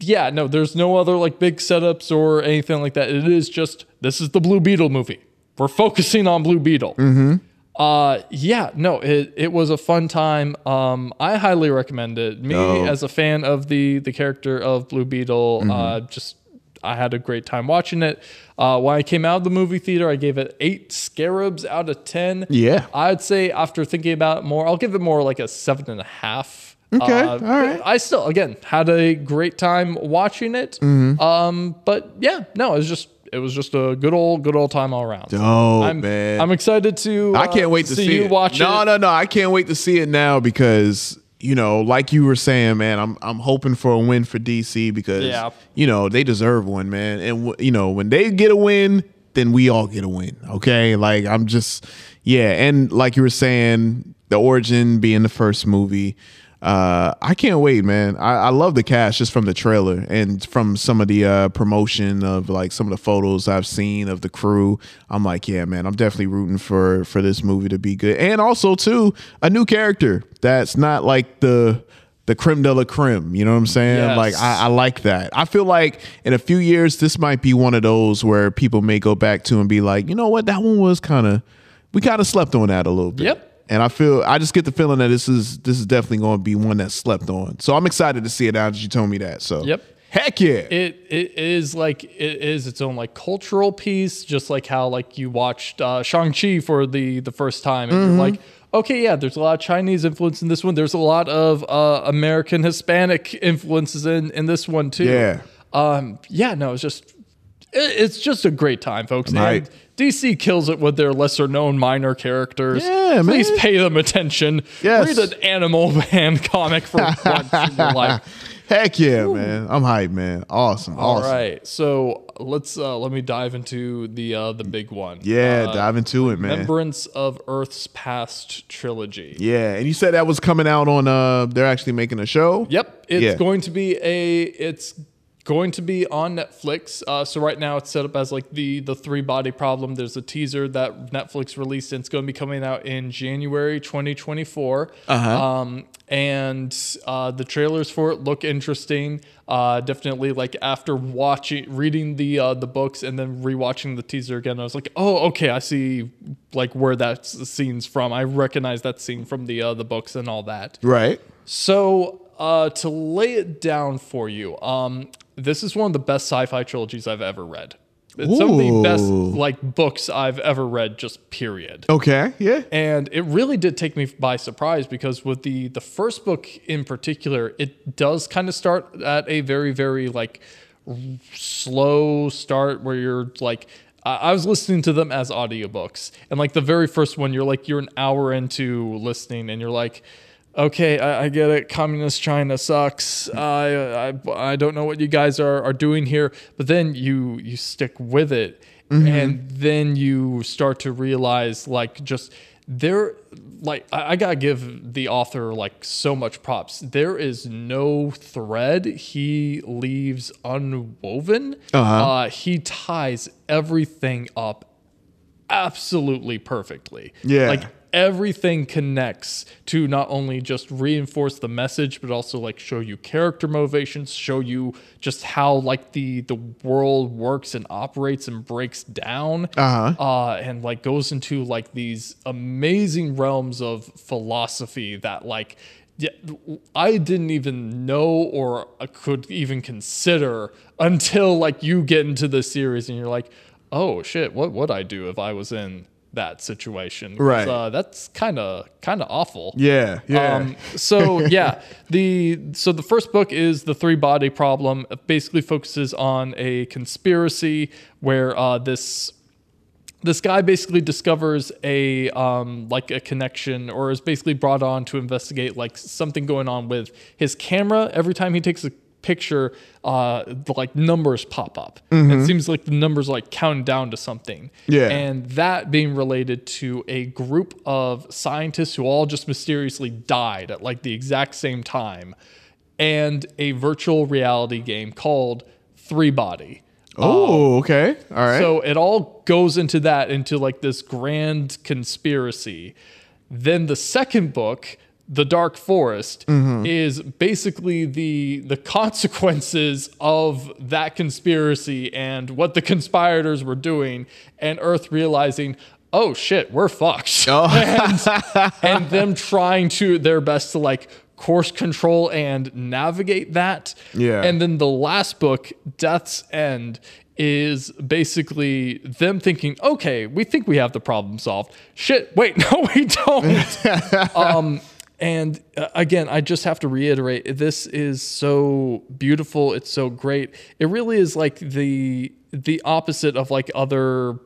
yeah, no, there's no other like big setups or anything like that. It is just this is the Blue Beetle movie. We're focusing on Blue Beetle. Mm-hmm. Uh yeah, no, it it was a fun time. Um I highly recommend it. Me as a fan of the the character of Blue Beetle, Mm-hmm. uh just I had a great time watching it. Uh when I came out of the movie theater, I gave it 8 scarabs out of 10. Yeah. I'd say after thinking about it more, I'll give it more like a seven and a half. Okay, Uh, all right. I still again had a great time watching it. Mhm. Um, but yeah, no, it was just it was just a good old good old time all around. Dope, I'm, man. I'm excited to. I can't uh, wait to see, you it. watch no, it. no, no. I can't wait to see it now because you know, like you were saying, man, I'm I'm hoping for a win for DC because Yeah. you know they deserve one, man. And w- you know when they get a win, then we all get a win. Okay, like I'm just yeah, and like you were saying, the origin being the first movie. Uh, I can't wait, man. I, I love the cast just from the trailer and from some of the uh, promotion of like some of the photos I've seen of the crew. I'm like, yeah, man, I'm definitely rooting for for this movie to be good, and also too a new character that's not like the the creme de la creme. You know what I'm saying? Yes. Like I, I like that. I feel like in a few years this might be one of those where people may go back to and be like, you know what, that one was kind of we kind of slept on that a little bit. Yep. And I feel I just get the feeling that this is this is definitely going to be one that slept on. So I'm excited to see it now that you told me that. So Yep. heck yeah. It it is like it is its own like cultural piece, just like how like you watched uh, Shang Chi for the the first time, and Mhm. you're like, okay, yeah, there's a lot of Chinese influence in this one. There's a lot of uh, American Hispanic influences in in this one too. Yeah. Um. Yeah. No. It's just it, it's just a great time, folks. Right. And DC kills it with their lesser known minor characters. Yeah, Please man. pay them attention. Yes. Read an Animal *laughs* Man comic for once in your *laughs* life. Heck yeah, man. I'm hyped, man. Awesome. All awesome. right, so let's uh, let me dive into the uh, the big one. Yeah, Uh, dive into it, man. Remembrance of Earth's Past trilogy. Yeah, and you said that was coming out on uh they're actually making a show? Yep, it's Yeah. going to be a it's going to be on Netflix. Uh, so right now it's set up as like the the three body problem. There's a teaser that Netflix released, and it's going to be coming out in January 2024. Uh-huh. Um, and uh, the trailers for it look interesting. Uh, definitely, like after watching, reading the uh, the books, and then rewatching the teaser again, I was like, oh, okay, I see like where that scene's from. I recognize that scene from the uh, the books and all that. Right. So, uh, to lay it down for you, um, this is one of the best sci-fi trilogies I've ever read. It's some of the best like books I've ever read, just period. Okay, yeah. And it really did take me by surprise because with the the first book in particular, it does kind of start at a very very like slow start where you're like I was listening to them as audiobooks. And like the very first one, you're like you're an hour into listening and you're like Okay, I, I get it. Communist China sucks. I, I I don't know what you guys are, are doing here, but then you you stick with it, Mhm. and then you start to realize like just there like I, I gotta give the author like so much props there is no thread he leaves unwoven Uh-huh. uh, he ties everything up absolutely perfectly Yeah. like everything connects to not only just reinforce the message but also like show you character motivations show you just how like the the world works and operates and breaks down Uh-huh. uh and like goes into like these amazing realms of philosophy that like yeah, I didn't even know or could even consider until like you get into the series and you're like, oh shit, what would I do if I was in that situation. Right. Uh, that's kind of kind of awful. Yeah, yeah. Um, so *laughs* yeah, the so the first book is the three body problem. It basically focuses on a conspiracy where uh, this this guy basically discovers a um, like a connection or is basically brought on to investigate like something going on with his camera every time he takes a picture uh the, like numbers pop up Mhm. it seems like the numbers like count down to something Yeah. and that being related to a group of scientists who all just mysteriously died at like the exact same time and a virtual reality game called three body Oh, okay. All right. so it all goes into that, into like this grand conspiracy. Then the second book, The Dark Forest, Mhm. is basically the the consequences of that conspiracy and what the conspirators were doing, and Earth realizing, oh shit, we're fucked. *laughs* and, *laughs* and them trying to their best to like course control and navigate that. Yeah. And then the last book, Death's End, is basically them thinking, okay, we think we have the problem solved. Shit, wait, *laughs* no, we don't. um, and uh, again, I just have to reiterate, this is so beautiful. It's so great. It really is like the the opposite of like other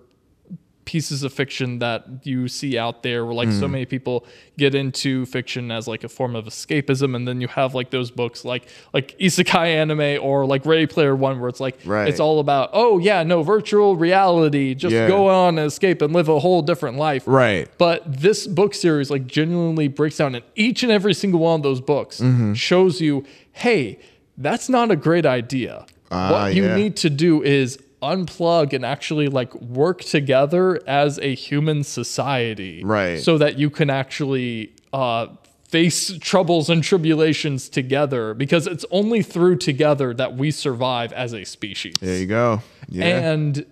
pieces of fiction that you see out there where like so Mm. many people get into fiction as like a form of escapism and then you have like those books like like isekai anime or like Ready Player One where it's like Right. it's all about oh yeah no virtual reality just Yeah. go on and escape and live a whole different life Right. but this book series like genuinely breaks down in each and every single one of those books Mhm. shows you hey that's not a great idea Ah, what you yeah. need to do is unplug and actually like work together as a human society Right. so that you can actually uh face troubles and tribulations together because it's only through together that we survive as a species there you go. Yeah. and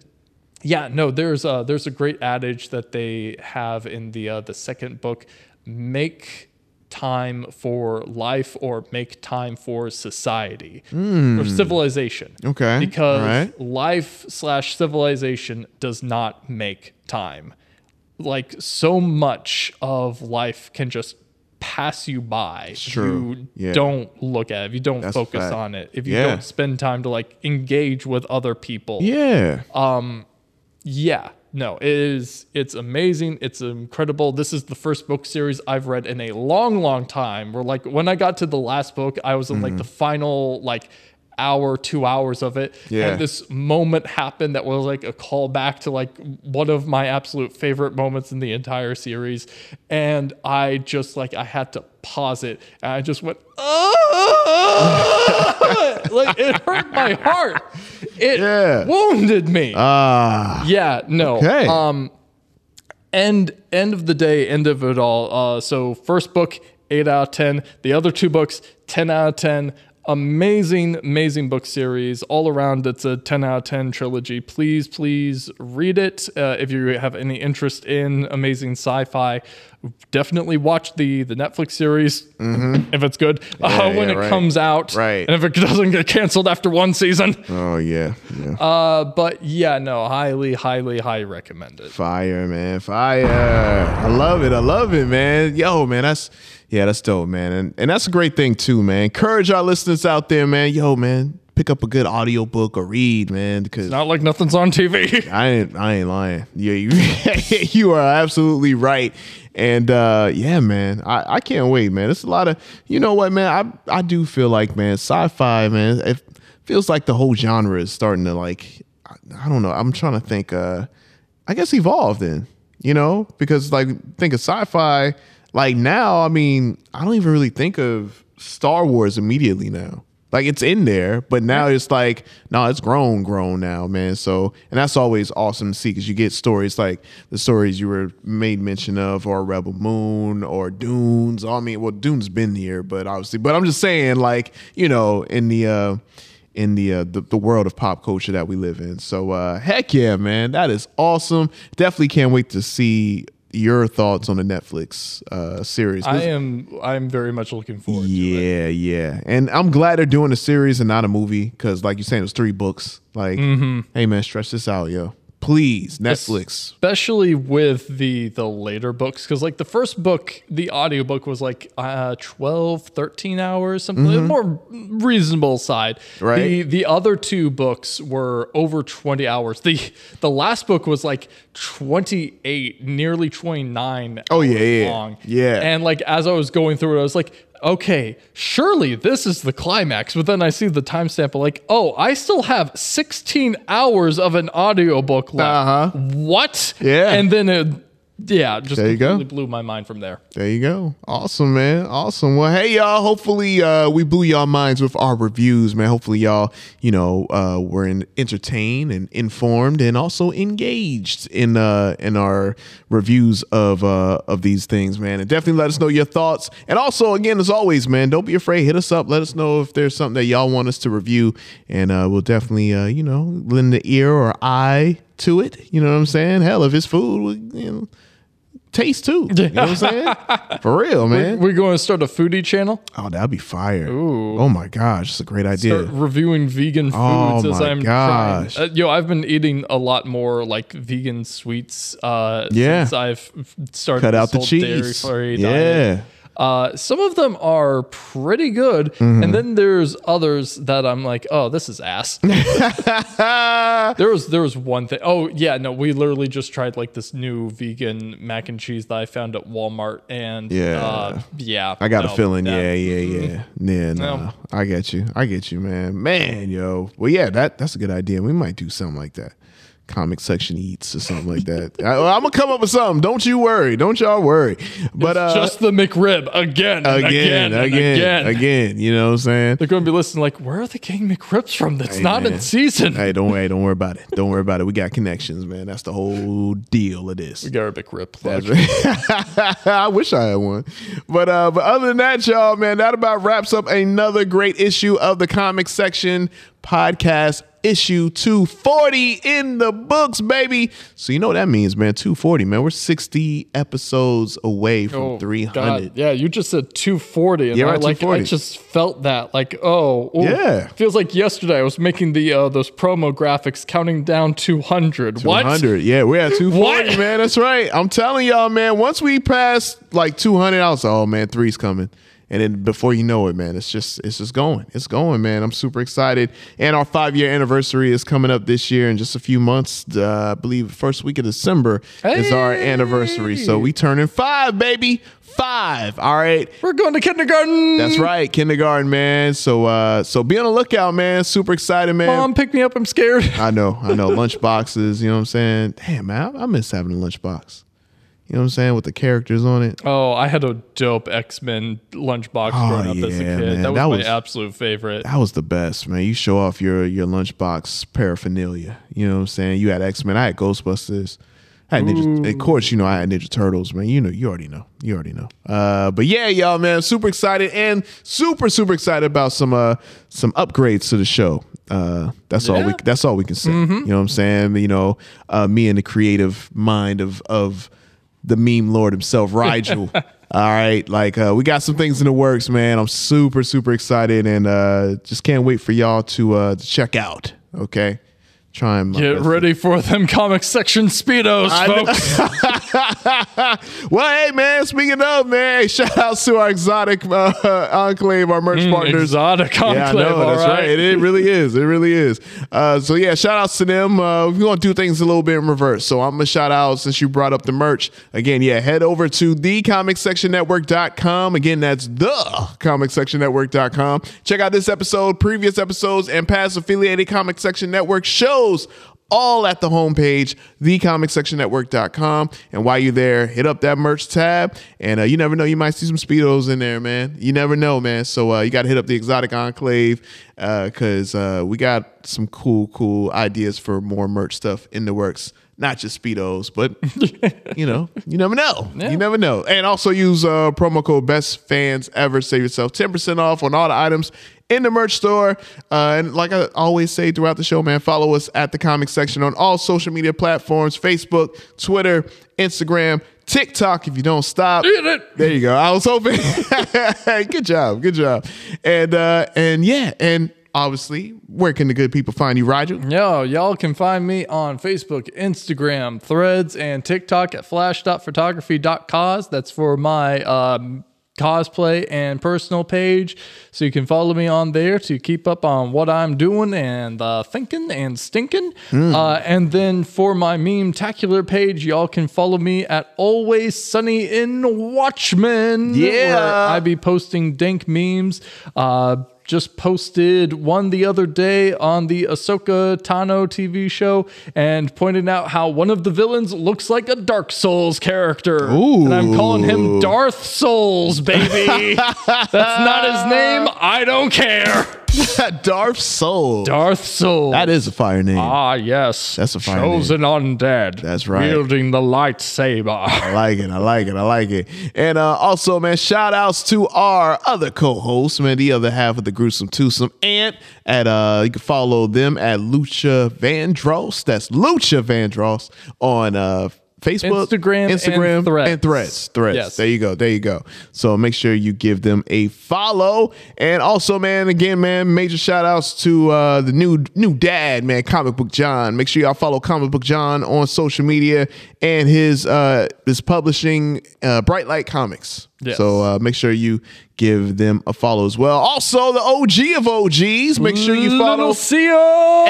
yeah, no, there's a there's a great adage that they have in the uh, the second book: make time for life or make time for society or Hmm. civilization. Okay, because alright. life slash civilization does not make time. Like so much of life can just pass you by if true. you Yeah. don't look at it, if you don't That's focus fact. on it, if you Yeah. don't spend time to like engage with other people. Yeah. Um yeah, no, it is it's amazing. It's incredible. This is the first book series I've read in a long, long time. Where like when I got to the last book, I was in like Mhm. the final like hour, two hours of it. Yeah. And this moment happened that was like a callback to like one of my absolute favorite moments in the entire series. And I just like I had to pause it and I just went, "Ah!" *laughs* like it hurt my heart. It wounded me. Ah. Yeah, no. Okay. Um end end of the day, end of it all. Uh so first book, eight out of ten. The other two books, ten out of ten. Amazing, amazing book series all around. It's a 10 out of 10 trilogy. Please, please read it. Uh, if you have any interest in amazing sci fi, definitely watch the, the Netflix series if it's good uh, Mm-hmm. When yeah, it right. comes out. Right. And if it doesn't get canceled after one season. Oh yeah, yeah. Uh, but yeah, no, highly, highly, highly recommend it. Fire, man. Fire. I love it. I love it, man. Yo, man, that's yeah, that's dope, man. And and that's a great thing too, man. Encourage our listeners out there, man. Yo, man, pick up a good audiobook or read, man, because Not like nothing's on TV. *laughs* I ain't I ain't lying. Yeah, you *laughs* you are absolutely right. And uh yeah, man, I, I can't wait, man. It's a lot of you know what, man. I I do feel like, man, sci-fi, man. It feels like the whole genre is starting to like I, I don't know. I'm trying to think. uh I guess evolve then, you know, because like think of sci-fi. Like now, I mean, I don't even really think of Star Wars immediately now. Like it's in there, but now it's like, no, it's grown, grown now, man. So, and that's always awesome to see because you get stories like the stories you were made mention of, or Rebel Moon, or Dunes. I mean, well, Dunes been here, but obviously, but I'm just saying, like, you know, in the uh in the, uh, the the world of pop culture that we live in. So, uh, heck yeah, man, that is awesome. Definitely can't wait to see your thoughts on the Netflix uh, series. I am I'm very much looking forward yeah, yeah. And I'm glad they're doing a series and not a movie because, like you're saying, it was three books. Like, mm-hmm. hey, man, stretch this out, yo. Please, Netflix. especially with the the later books because like the first book the audiobook was like uh 12 13 hours something Mhm. more reasonable side Right. the the other two books were over 20 hours the the last book was like 28 nearly 29 Oh, yeah, hours yeah. long Yeah. and like as i was going through it i was like okay surely this is the climax but then i see the timestamp of like oh i still have 16 hours of an audiobook left Uh-huh. what Yeah. and then it yeah just There you go. completely blew my mind from there There you go. Awesome, man. Awesome. Well, hey, y'all. Hopefully, uh, we blew y'all minds with our reviews, man. Hopefully, y'all, you know, uh, were in, entertained and informed and also engaged in uh, in our reviews of uh, of these things, man. And definitely let us know your thoughts. And also, again, as always, man, don't be afraid. Hit us up. Let us know if there's something that y'all want us to review, and uh, we'll definitely, uh, you know, lend the ear or eye to it. You know what I'm saying? Hell, if it's food, you know taste too. You know what I'm saying? *laughs* For real, man. we're, going to start a foodie channel Oh, that'd be fire. Oh my gosh, it's a great idea. start reviewing vegan Oh foods as my i'm gosh. trying uh, yo i've been eating a lot more like vegan sweets uh Yeah. since i've started Cut out the cheese. Yeah. diet. Uh, some of them are pretty good, Mhm. and then there's others that I'm like, oh, this is ass. *laughs* *laughs* there was there was one thing. Oh yeah, no, we literally just tried like this new vegan mac and cheese that I found at Walmart, and Yeah. uh, yeah, I got a feeling. that- yeah, yeah, yeah. Yeah, no. No. I get you. I get you, man. Man, yo. Well, yeah, that that's a good idea. We might do something like that. Comic section eats or something like that. I, am gonna come up with something. Don't you worry. Don't y'all worry. But uh, just the McRib again, again, again, again, again. You know what I'm saying? They're to be listening like, where are the King McRibs from? That's Hey, not man. in season. Hey, don't worry. Don't worry about it. Don't worry about it. We got connections, man. That's the whole deal of this. We got our McRib. *laughs* I wish I had one. But uh, but other than that, y'all, man, that about wraps up another great issue of the comic section podcast. Issue 240 in the books, baby. So you know what that means, man. 240, man. We're 60 episodes away from Oh, 300. God. Yeah, you just said 240. And Yeah, I, right, like, I just felt that. Like, oh, ooh. Yeah. Feels like yesterday I was making the uh, those promo graphics counting down 200. What? 200. Yeah, we're at 240, What? man. That's right. I'm telling y'all, man. Once we pass like 200, I was like, oh man, three's coming. And then before you know it, man, it's just it's just going. It's going, man. I'm super excited. And our five year anniversary is coming up this year in just a few months. Uh, I believe first week of December is our anniversary. So we turning five, baby. Five. All right. We're going to kindergarten. That's right, kindergarten, man. So uh so be on the lookout, man. Super excited, man. Mom, pick me up. I'm scared. I know, I know. *laughs* lunch boxes, you know what I'm saying? Damn, man, I, I miss having a lunch box. You know what I'm saying? With the characters on it. Oh, I had a dope X Men lunchbox Oh, growing up as a kid. man. That was That my was- absolute favorite. That was the best, man. You show off your your lunchbox paraphernalia. You know what I'm saying? You had X Men. I had Ghostbusters. I had Ninja, of course, you know I had Ninja Turtles, man. You know, you already know, you already know. Uh, but yeah, y'all, man, super excited and super, super excited about some uh some upgrades to the show. Uh, that's all we that's all we can say. You know what I'm saying? You know, uh, me and the creative mind of of the meme lord himself, *laughs* Rigel. all right, like uh, we got some things in the works, man. I'm super, super excited and uh, just can't wait for y'all to uh, to check out. Okay, try and Get ready for them comic section speedos, I folks. *laughs* well, hey man, speaking of man, hey, shout outs to our exotic uh, *laughs* enclave, our merch Mm, partners. Exotic Yeah, I Enclave, know, all that's right. right. It, it really is. It really is. Uh, so yeah, shout outs to them. Uh, we're gonna do things a little bit in reverse. So I'm gonna shout out since you brought up the merch again. Yeah, head over to thecomicsectionnetwork.com. Again, that's the comicsectionnetwork.com. Check out this episode, previous episodes, and past affiliated Comic Section Network shows all at the homepage, thecomicsectionnetwork.com. And while you're there, hit up that merch tab. And uh, you never know, you might see some Speedos in there, man. You never know, man. So uh, you got to hit up the Exotic Enclave because uh, we got some cool, cool ideas for more merch stuff in the works. Not just Speedos, but *laughs* you know, you never know. You never know. And also use uh, promo code Best Fans Ever. Save yourself 10% off on all the items in the merch store. Uh, and like I always say throughout the show, man, follow us at the comic section on all social media platforms Facebook, Twitter, Instagram, TikTok if you don't stop. There you go. I was hoping. *laughs* good job. Good job. And uh, and yeah, and obviously, where can the good people find you, Roger? Yo, y'all can find me on Facebook, Instagram, Threads, and TikTok at flash.photography.cause. That's for my um, cosplay and personal page. So you can follow me on there to keep up on what I'm doing and uh, thinking and stinking. Hmm. Uh, and then for my meme tacular page, y'all can follow me at Always Sunny in Watchmen. Yeah. where I be posting dank memes. Uh, just posted one the other day on the Ahsoka Tano TV show and pointed out how one of the villains looks like a Dark Souls character. Ooh. And I'm calling him Darth Souls, baby. *laughs* That's not his name. I don't care. *laughs* Darth Soul. Darth Soul. That is a fire name. Ah, yes. That's a fire name. Chosen undead. That's right. Wielding the lightsaber. *laughs* I like it. I like it. I like it. And uh, also, man, shout outs to our other co-host, man, the other half of the gruesome twosome Ant. At uh, you can follow them at Lucha Vandross. That's Lucha Vandross on uh Facebook, Instagram, and Instagram, Threads. and Threads. Threads. Yes. There you go. There you go. So make sure you give them a follow. And also, man, again, man, major shout outs to uh, the new new dad, man, Comic Book John. Make sure y'all follow Comic Book John on social media and his uh his publishing uh, Bright Light Comics. Yes. So uh, make sure you give them a follow as well. Also, the OG of OGs. Make sure you follow Little Seal.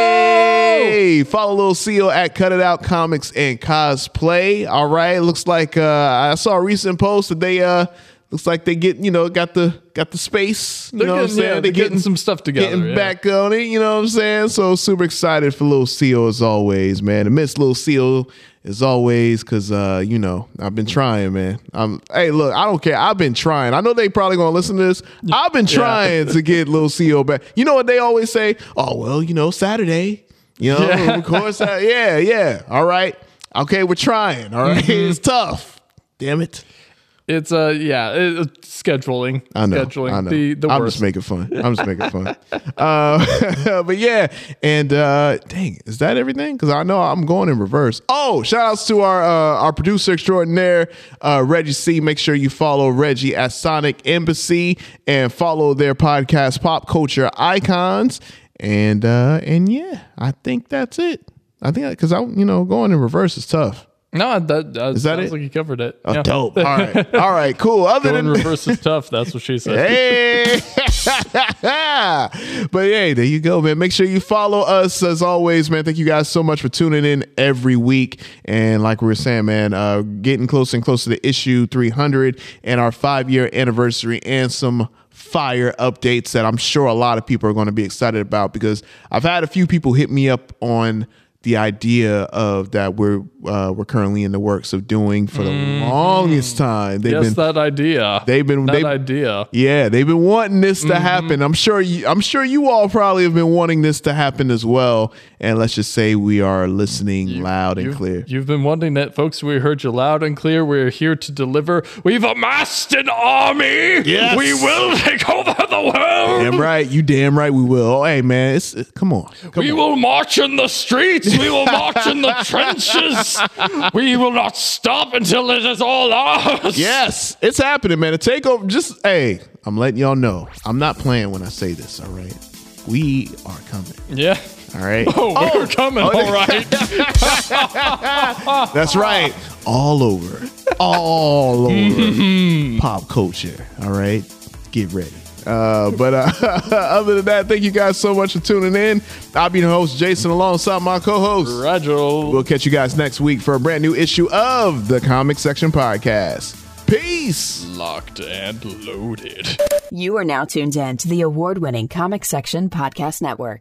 Hey, follow Little Seal at Cut It Out Comics and Cosplay. All right, looks like uh, I saw a recent post that they uh looks like they get you know got the got the space. You They're know what I'm getting- saying? yeah, they're getting some stuff together, Getting yeah. back on it. You know what I'm saying? So super excited for Little Seal as always, man. I miss Little Seal as always because uh you know I've been trying, man. I'm hey look, I don't care. I've been trying. I know they probably gonna listen to this. I've been Yeah. trying to get Little Seal back. You know what they always say? Oh well, you know Saturday. You know, Yeah. of course. Uh, yeah, yeah. All right. Okay, we're trying. All right? Mm-hmm. It's tough. Damn it. It's uh yeah, it, it's scheduling. I know. Scheduling. I know. The the I'm worst. just making fun. I'm just making fun. *laughs* Uh, *laughs* but yeah, and uh, dang, is that everything? Because I know I'm going in reverse. Oh, shout outs to our uh, our producer extraordinaire, uh, Reggie C. Make sure you follow Reggie at Sonic Embassy and follow their podcast, Pop Culture Icons. And uh, and yeah, I think that's it. I think because I'm you know going in reverse is tough. No, that, that Is that sounds it? like you covered it. Oh, Yeah. dope. *laughs* All right, all right, cool. Other Going than reverse is tough. That's what she said. Hey, *laughs* but hey, there you go, man. Make sure you follow us as always, man. Thank you guys so much for tuning in every week. And like we were saying, man, uh, getting closer and closer to issue 300 and our five year anniversary and some fire updates that I'm sure a lot of people are going to be excited about because I've had a few people hit me up on the idea of that we're uh, we're currently in the works of doing for the longest time. They've yes, been that idea. they've been that they, idea. yeah, they've been wanting this to happen. I'm sure you I'm sure you all probably have been wanting this to happen as well. And let's just say we are listening loud and clear. You've been wanting that, folks. We heard you loud and clear. We're here to deliver. We've amassed an army. Yes. We will take over the world. Damn right, you damn right we will. Oh, hey man, it's, it- come on. Come we on. will march in the streets. We will march in the trenches. We will not stop until it is all ours. Yes, it's happening, man. A takeover. Just hey, I'm letting y'all know. I'm not playing when I say this. All right, we are coming. Yeah. All right. Oh, we're coming. Oh, all right. *laughs* That's right. All over. All over Mm-hmm. *laughs* pop culture. All right. Get ready. Uh, but uh, *laughs* other than that, thank you guys so much for tuning in. I'll be the host, Jason, alongside my co-host, Rachel. We'll catch you guys next week for a brand new issue of the Comic Section Podcast. Peace. Locked and loaded. You are now tuned in to the award winning Comic Section Podcast Network.